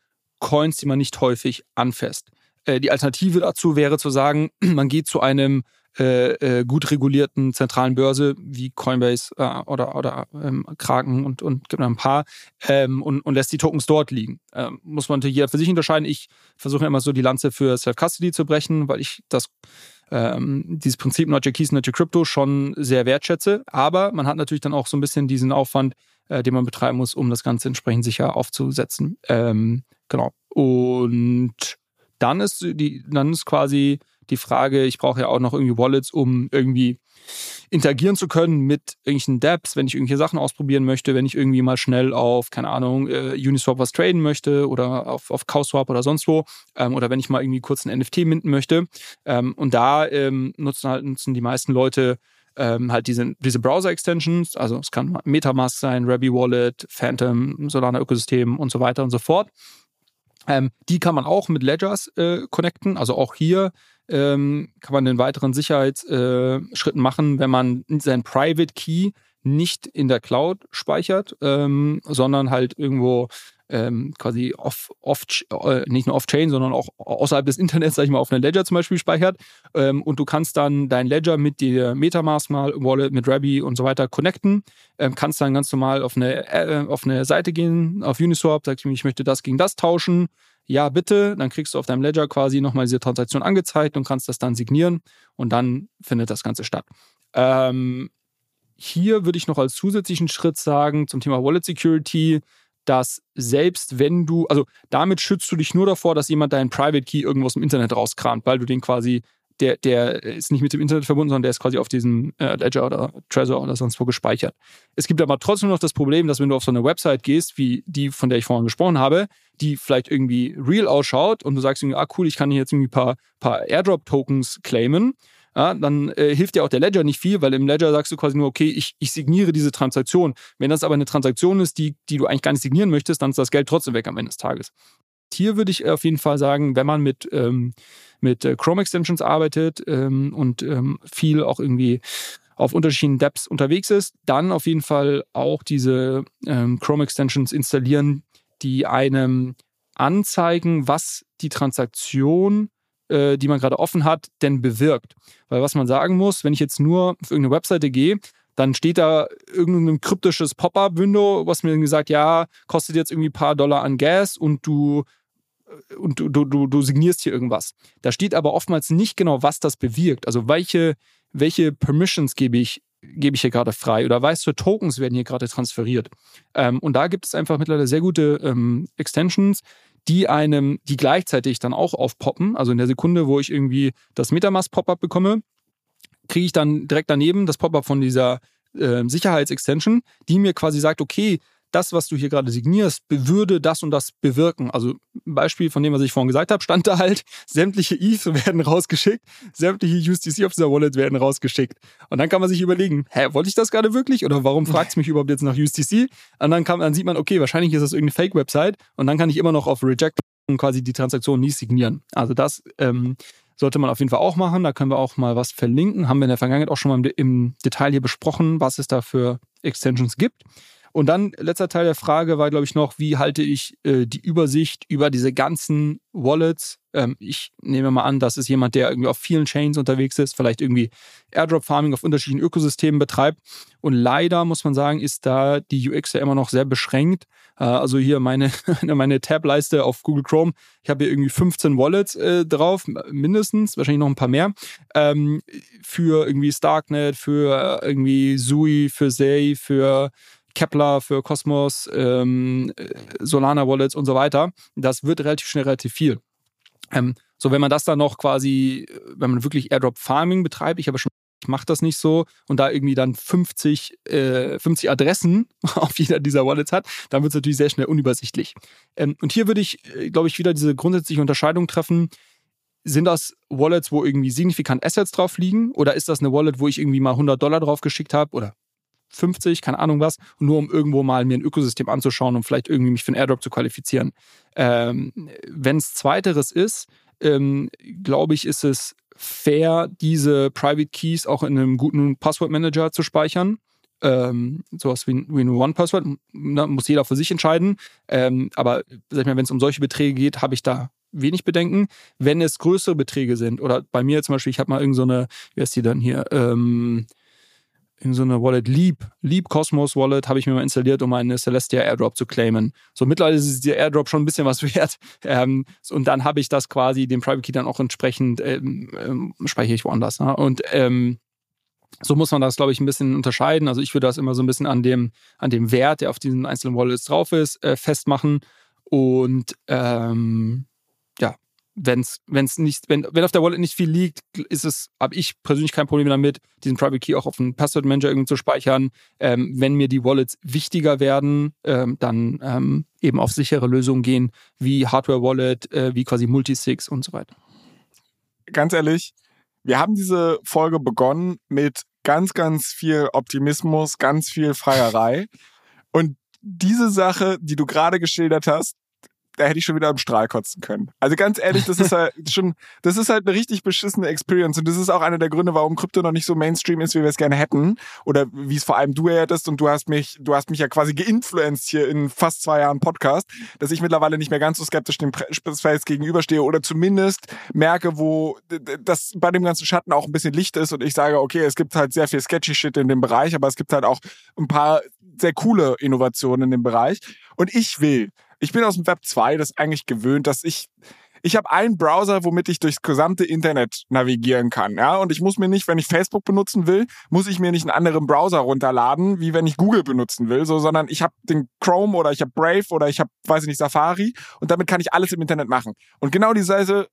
Coins, die man nicht häufig anfasst. Äh, die Alternative dazu wäre zu sagen, (clears throat) man geht zu einem äh, äh, gut regulierten zentralen Börse wie Coinbase äh, oder, oder ähm, Kraken und, und gibt noch ein paar ähm, und, und lässt die Tokens dort liegen. Ähm, muss man natürlich jeder für sich unterscheiden. Ich versuche immer so die Lanze für Self-Custody zu brechen, weil ich das ähm, dieses Prinzip Not Your Keys, Not Your Crypto schon sehr wertschätze. Aber man hat natürlich dann auch so ein bisschen diesen Aufwand, äh, den man betreiben muss, um das Ganze entsprechend sicher aufzusetzen. Ähm, Genau. Und dann ist die, dann ist quasi die Frage, ich brauche ja auch noch irgendwie Wallets, um irgendwie interagieren zu können mit irgendwelchen Dapps, wenn ich irgendwelche Sachen ausprobieren möchte, wenn ich irgendwie mal schnell auf, keine Ahnung, äh, Uniswap was traden möchte oder auf, auf CowSwap oder sonst wo ähm, oder wenn ich mal irgendwie kurz ein NFT minten möchte. Ähm, und da ähm, nutzen halt nutzen die meisten Leute ähm, halt diese, diese Browser-Extensions, also es kann Metamask sein, Rabi Wallet, Phantom, Solana-Ökosystem und so weiter und so fort. Ähm, die kann man auch mit Ledgers äh, connecten. Also auch hier ähm, kann man den weiteren Sicherheitsschritten äh, machen, wenn man sein Private Key nicht in der Cloud speichert, ähm, sondern halt irgendwo ähm, quasi off, off, äh, nicht nur off-chain, sondern auch außerhalb des Internets, sag ich mal, auf einer Ledger zum Beispiel speichert. Ähm, und du kannst dann dein Ledger mit der Metamask mal Wallet, mit Rabi und so weiter connecten. Ähm, kannst dann ganz normal auf eine, äh, auf eine Seite gehen, auf Uniswap, sagst du, ich möchte das gegen das tauschen. Ja, bitte. Dann kriegst du auf deinem Ledger quasi nochmal diese Transaktion angezeigt und kannst das dann signieren und dann findet das Ganze statt. Ähm, hier würde ich noch als zusätzlichen Schritt sagen zum Thema Wallet Security, dass selbst wenn du, also damit schützt du dich nur davor, dass jemand deinen Private Key irgendwo aus dem Internet rauskramt, weil du den quasi, der, der ist nicht mit dem Internet verbunden, sondern der ist quasi auf diesem äh, Ledger oder Trezor oder sonst wo gespeichert. Es gibt aber trotzdem noch das Problem, dass wenn du auf so eine Website gehst, wie die, von der ich vorhin gesprochen habe, die vielleicht irgendwie real ausschaut und du sagst irgendwie, ah cool, ich kann hier jetzt irgendwie ein paar, paar Airdrop-Tokens claimen, ja, dann äh, hilft dir auch der Ledger nicht viel, weil im Ledger sagst du quasi nur, okay, ich, ich signiere diese Transaktion. Wenn das aber eine Transaktion ist, die, die du eigentlich gar nicht signieren möchtest, dann ist das Geld trotzdem weg am Ende des Tages. Hier würde ich auf jeden Fall sagen, wenn man mit, ähm, mit äh, Chrome Extensions arbeitet ähm, und ähm, viel auch irgendwie auf unterschiedlichen Dapps unterwegs ist, dann auf jeden Fall auch diese ähm, Chrome Extensions installieren, die einem anzeigen, was die Transaktion äh, die man gerade offen hat, denn bewirkt. Weil was man sagen muss, wenn ich jetzt nur auf irgendeine Webseite gehe, dann steht da irgendein kryptisches Pop-up-Window, was mir dann gesagt, ja, kostet jetzt irgendwie ein paar Dollar an Gas und du äh, und du, du, du signierst hier irgendwas. Da steht aber oftmals nicht genau, was das bewirkt. Also welche, welche Permissions gebe ich, gebe ich hier gerade frei oder weißt du, Tokens werden hier gerade transferiert. Ähm, und da gibt es einfach mittlerweile sehr gute ähm, Extensions, die einem, die gleichzeitig dann auch aufpoppen. Also in der Sekunde, wo ich irgendwie das Metamask-Pop-up bekomme, kriege ich dann direkt daneben das Pop-up von dieser äh, Sicherheitsextension, die mir quasi sagt, okay, das, was du hier gerade signierst, würde das und das bewirken. Also ein Beispiel von dem, was ich vorhin gesagt habe, stand da halt, (laughs) sämtliche ETH werden rausgeschickt, sämtliche USDC auf dieser Wallet werden rausgeschickt. Und dann kann man sich überlegen, hä, wollte ich das gerade wirklich? Oder warum fragt es mich überhaupt jetzt nach USDC? Und dann, kann, dann sieht man, okay, wahrscheinlich ist das irgendeine Fake-Website und dann kann ich immer noch auf Reject und quasi die Transaktion nie signieren. Also das ähm, sollte man auf jeden Fall auch machen. Da können wir auch mal was verlinken. Haben wir in der Vergangenheit auch schon mal im Detail hier besprochen, was es da für Extensions gibt. Und dann letzter Teil der Frage war, glaube ich, noch, wie halte ich äh, die Übersicht über diese ganzen Wallets? Ähm, ich nehme mal an, das ist jemand, der irgendwie auf vielen Chains unterwegs ist, vielleicht irgendwie Airdrop-Farming auf unterschiedlichen Ökosystemen betreibt. Und leider muss man sagen, ist da die UX ja immer noch sehr beschränkt. Äh, also hier meine, (laughs) meine Tab-Leiste auf Google Chrome. Ich habe hier irgendwie 15 Wallets äh, drauf, mindestens, wahrscheinlich noch ein paar mehr. Ähm, für irgendwie Starknet, für irgendwie Sui, für Zay, für Kepler für Cosmos, ähm, Solana Wallets und so weiter. Das wird relativ schnell relativ viel. Ähm, so, wenn man das dann noch quasi, wenn man wirklich Airdrop Farming betreibt, ich habe schon ich mache das nicht so und da irgendwie dann 50, äh, 50 Adressen (laughs) auf jeder dieser Wallets hat, dann wird es natürlich sehr schnell unübersichtlich. Ähm, und hier würde ich, äh, glaube ich, wieder diese grundsätzliche Unterscheidung treffen. Sind das Wallets, wo irgendwie signifikant Assets drauf liegen? Oder ist das eine Wallet, wo ich irgendwie mal 100 Dollar drauf geschickt habe? Oder 50, keine Ahnung was, nur um irgendwo mal mir ein Ökosystem anzuschauen und vielleicht irgendwie mich für einen Airdrop zu qualifizieren. Ähm, Wenn es zweiteres ist, ähm, glaube ich, ist es fair, diese Private Keys auch in einem guten Passwortmanager zu speichern. Ähm, sowas wie, wie ein One-Password, muss jeder für sich entscheiden. Ähm, aber wenn es um solche Beträge geht, habe ich da wenig Bedenken. Wenn es größere Beträge sind, oder bei mir zum Beispiel, ich habe mal irgendeine, so wie heißt die dann hier, ähm, in so eine Wallet Leap, Leap Cosmos Wallet habe ich mir mal installiert, um eine Celestia Airdrop zu claimen. So mittlerweile ist der Airdrop schon ein bisschen was (laughs) wert. Ähm, und dann habe ich das quasi, den Private Key dann auch entsprechend ähm, ähm, speichere ich woanders. Ne? Und ähm, so muss man das, glaube ich, ein bisschen unterscheiden. Also ich würde das immer so ein bisschen an dem, an dem Wert, der auf diesen einzelnen Wallets drauf ist, äh, festmachen. Und ähm, wenn's, wenn's nicht, wenn, wenn auf der Wallet nicht viel liegt, ist es, habe ich persönlich kein Problem damit, diesen Private Key auch auf einen Password Manager irgendwie zu speichern. Ähm, wenn mir die Wallets wichtiger werden, ähm, dann ähm, eben auf sichere Lösungen gehen, wie Hardware Wallet, äh, wie quasi Multisigs und so weiter. Ganz ehrlich, wir haben diese Folge begonnen mit ganz, ganz viel Optimismus, ganz viel Feierei. Und diese Sache, die du gerade geschildert hast, da hätte ich schon wieder im Strahl kotzen können. Also ganz ehrlich, das ist halt (laughs) schon, das ist halt eine richtig beschissene Experience und das ist auch einer der Gründe, warum Krypto noch nicht so Mainstream ist, wie wir es gerne hätten oder wie es vor allem du hättest und du hast mich, du hast mich ja quasi geinfluenced hier in fast zwei Jahren Podcast, dass ich mittlerweile nicht mehr ganz so skeptisch dem Space gegenüberstehe oder zumindest merke, wo das bei dem ganzen Schatten auch ein bisschen Licht ist und ich sage, okay, es gibt halt sehr viel sketchy Shit in dem Bereich, aber es gibt halt auch ein paar sehr coole Innovationen in dem Bereich und ich will ich bin aus dem Web 2 das eigentlich gewöhnt, dass ich ich habe einen Browser, womit ich durchs gesamte Internet navigieren kann, ja, und ich muss mir nicht, wenn ich Facebook benutzen will, muss ich mir nicht einen anderen Browser runterladen, wie wenn ich Google benutzen will, so, sondern ich habe den Chrome oder ich habe Brave oder ich habe, weiß ich nicht, Safari und damit kann ich alles im Internet machen. Und genau diese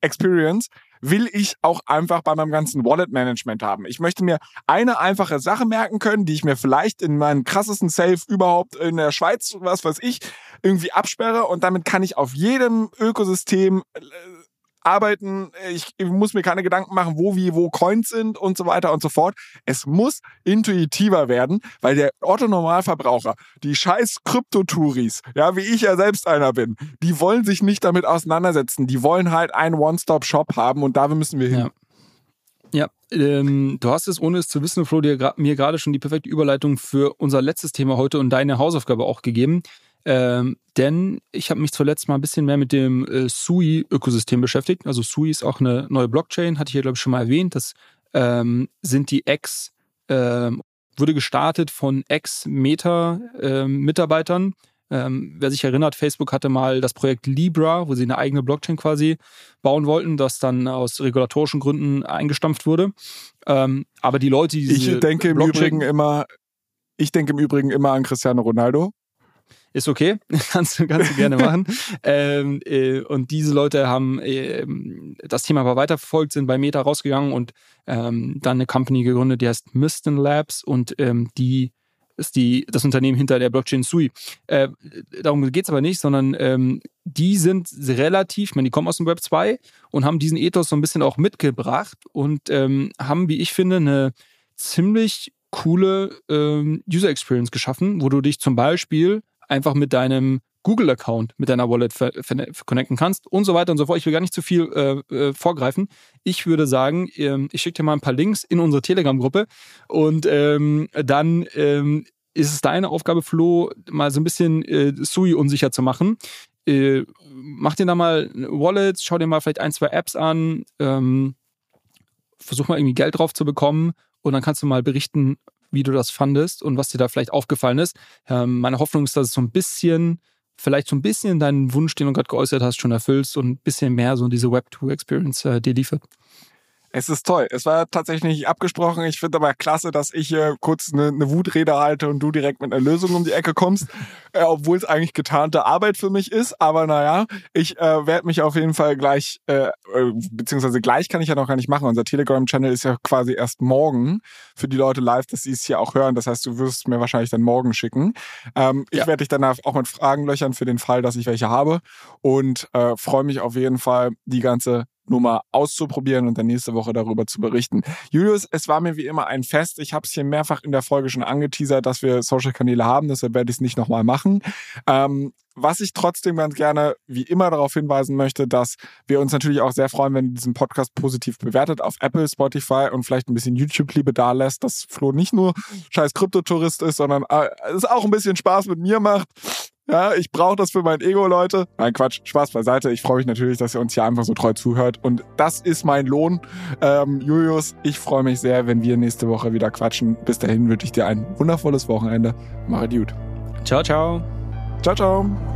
Experience will ich auch einfach bei meinem ganzen Wallet-Management haben. Ich möchte mir eine einfache Sache merken können, die ich mir vielleicht in meinem krassesten Safe überhaupt in der Schweiz, was weiß ich, irgendwie absperre und damit kann ich auf jedem Ökosystem äh, arbeiten, ich muss mir keine Gedanken machen, wo wie wo Coins sind und so weiter und so fort. Es muss intuitiver werden, weil der Otto Normalverbraucher, die scheiß Kryptotouris, ja, wie ich ja selbst einer bin, die wollen sich nicht damit auseinandersetzen. Die wollen halt einen One-Stop-Shop haben und da müssen wir hin. Ja. Ja, ähm, du hast es, ohne es zu wissen, Flo, dir, mir gerade schon die perfekte Überleitung für unser letztes Thema heute und deine Hausaufgabe auch gegeben. Ähm, denn ich habe mich zuletzt mal ein bisschen mehr mit dem äh, SUI-Ökosystem beschäftigt. Also SUI ist auch eine neue Blockchain, hatte ich ja, glaube ich, schon mal erwähnt. Das ähm, sind die Ex, ähm, wurde gestartet von Ex-Meta-Mitarbeitern. Ähm, wer sich erinnert, Facebook hatte mal das Projekt Libra, wo sie eine eigene Blockchain quasi bauen wollten, das dann aus regulatorischen Gründen eingestampft wurde. Ähm, aber die Leute, die Ich denke im Übrigen immer, ich denke im Übrigen immer an Cristiano Ronaldo ist okay, (laughs) kannst, kannst du gerne machen. (laughs) ähm, äh, und diese Leute haben äh, das Thema aber weiterverfolgt, sind bei Meta rausgegangen und ähm, dann eine Company gegründet, die heißt Miston Labs und ähm, die ist die, das Unternehmen hinter der Blockchain Sui. Äh, darum geht es aber nicht, sondern ähm, die sind relativ, ich meine, die kommen aus dem Web 2 und haben diesen Ethos so ein bisschen auch mitgebracht und ähm, haben, wie ich finde, eine ziemlich coole ähm, User Experience geschaffen, wo du dich zum Beispiel einfach mit deinem Google-Account mit deiner Wallet connecten kannst und so weiter und so fort. Ich will gar nicht zu viel äh, äh, vorgreifen. Ich würde sagen, ähm, ich schicke dir mal ein paar Links in unsere Telegram-Gruppe und ähm, dann ähm, ist es deine Aufgabe, Flo, mal so ein bisschen äh, Sui unsicher zu machen. Äh, mach dir da mal Wallets, schau dir mal vielleicht ein, zwei Apps an, ähm, versuch mal irgendwie Geld drauf zu bekommen und dann kannst du mal berichten, wie du das fandest und was dir da vielleicht aufgefallen ist. Ähm, meine Hoffnung ist, dass es so ein bisschen, vielleicht so ein bisschen deinen Wunsch, den du gerade geäußert hast, schon erfüllst und ein bisschen mehr so diese Web2-Experience äh, dir liefert. Es ist toll. Es war tatsächlich nicht abgesprochen. Ich finde aber klasse, dass ich hier kurz eine, eine Wutrede halte und du direkt mit einer Lösung um die Ecke kommst, äh, obwohl es eigentlich getarnte Arbeit für mich ist. Aber naja, ich äh, werde mich auf jeden Fall gleich, äh, äh, beziehungsweise gleich kann ich ja noch gar nicht machen. Unser Telegram-Channel ist ja quasi erst morgen für die Leute live, dass sie es hier auch hören. Das heißt, du wirst es mir wahrscheinlich dann morgen schicken. Ähm, ja. Ich werde dich danach auch mit Fragen löchern für den Fall, dass ich welche habe und äh, freue mich auf jeden Fall, die ganze Nummer auszuprobieren und dann nächste Woche darüber zu berichten. Julius, es war mir wie immer ein Fest. Ich habe es hier mehrfach in der Folge schon angeteasert, dass wir Social-Kanäle haben, deshalb werde ich es nicht nochmal machen. Ähm, was ich trotzdem ganz gerne wie immer darauf hinweisen möchte, dass wir uns natürlich auch sehr freuen, wenn ihr diesen Podcast positiv bewertet auf Apple, Spotify und vielleicht ein bisschen YouTube-Liebe da lässt, dass Flo nicht nur scheiß Kryptotourist ist, sondern äh, es auch ein bisschen Spaß mit mir macht. Ja, ich brauche das für mein Ego, Leute. Nein, Quatsch, Spaß beiseite. Ich freue mich natürlich, dass ihr uns hier einfach so treu zuhört. Und das ist mein Lohn. Ähm, Julius, ich freue mich sehr, wenn wir nächste Woche wieder quatschen. Bis dahin wünsche ich dir ein wundervolles Wochenende. Mach gut. Ciao, ciao. Ciao, ciao.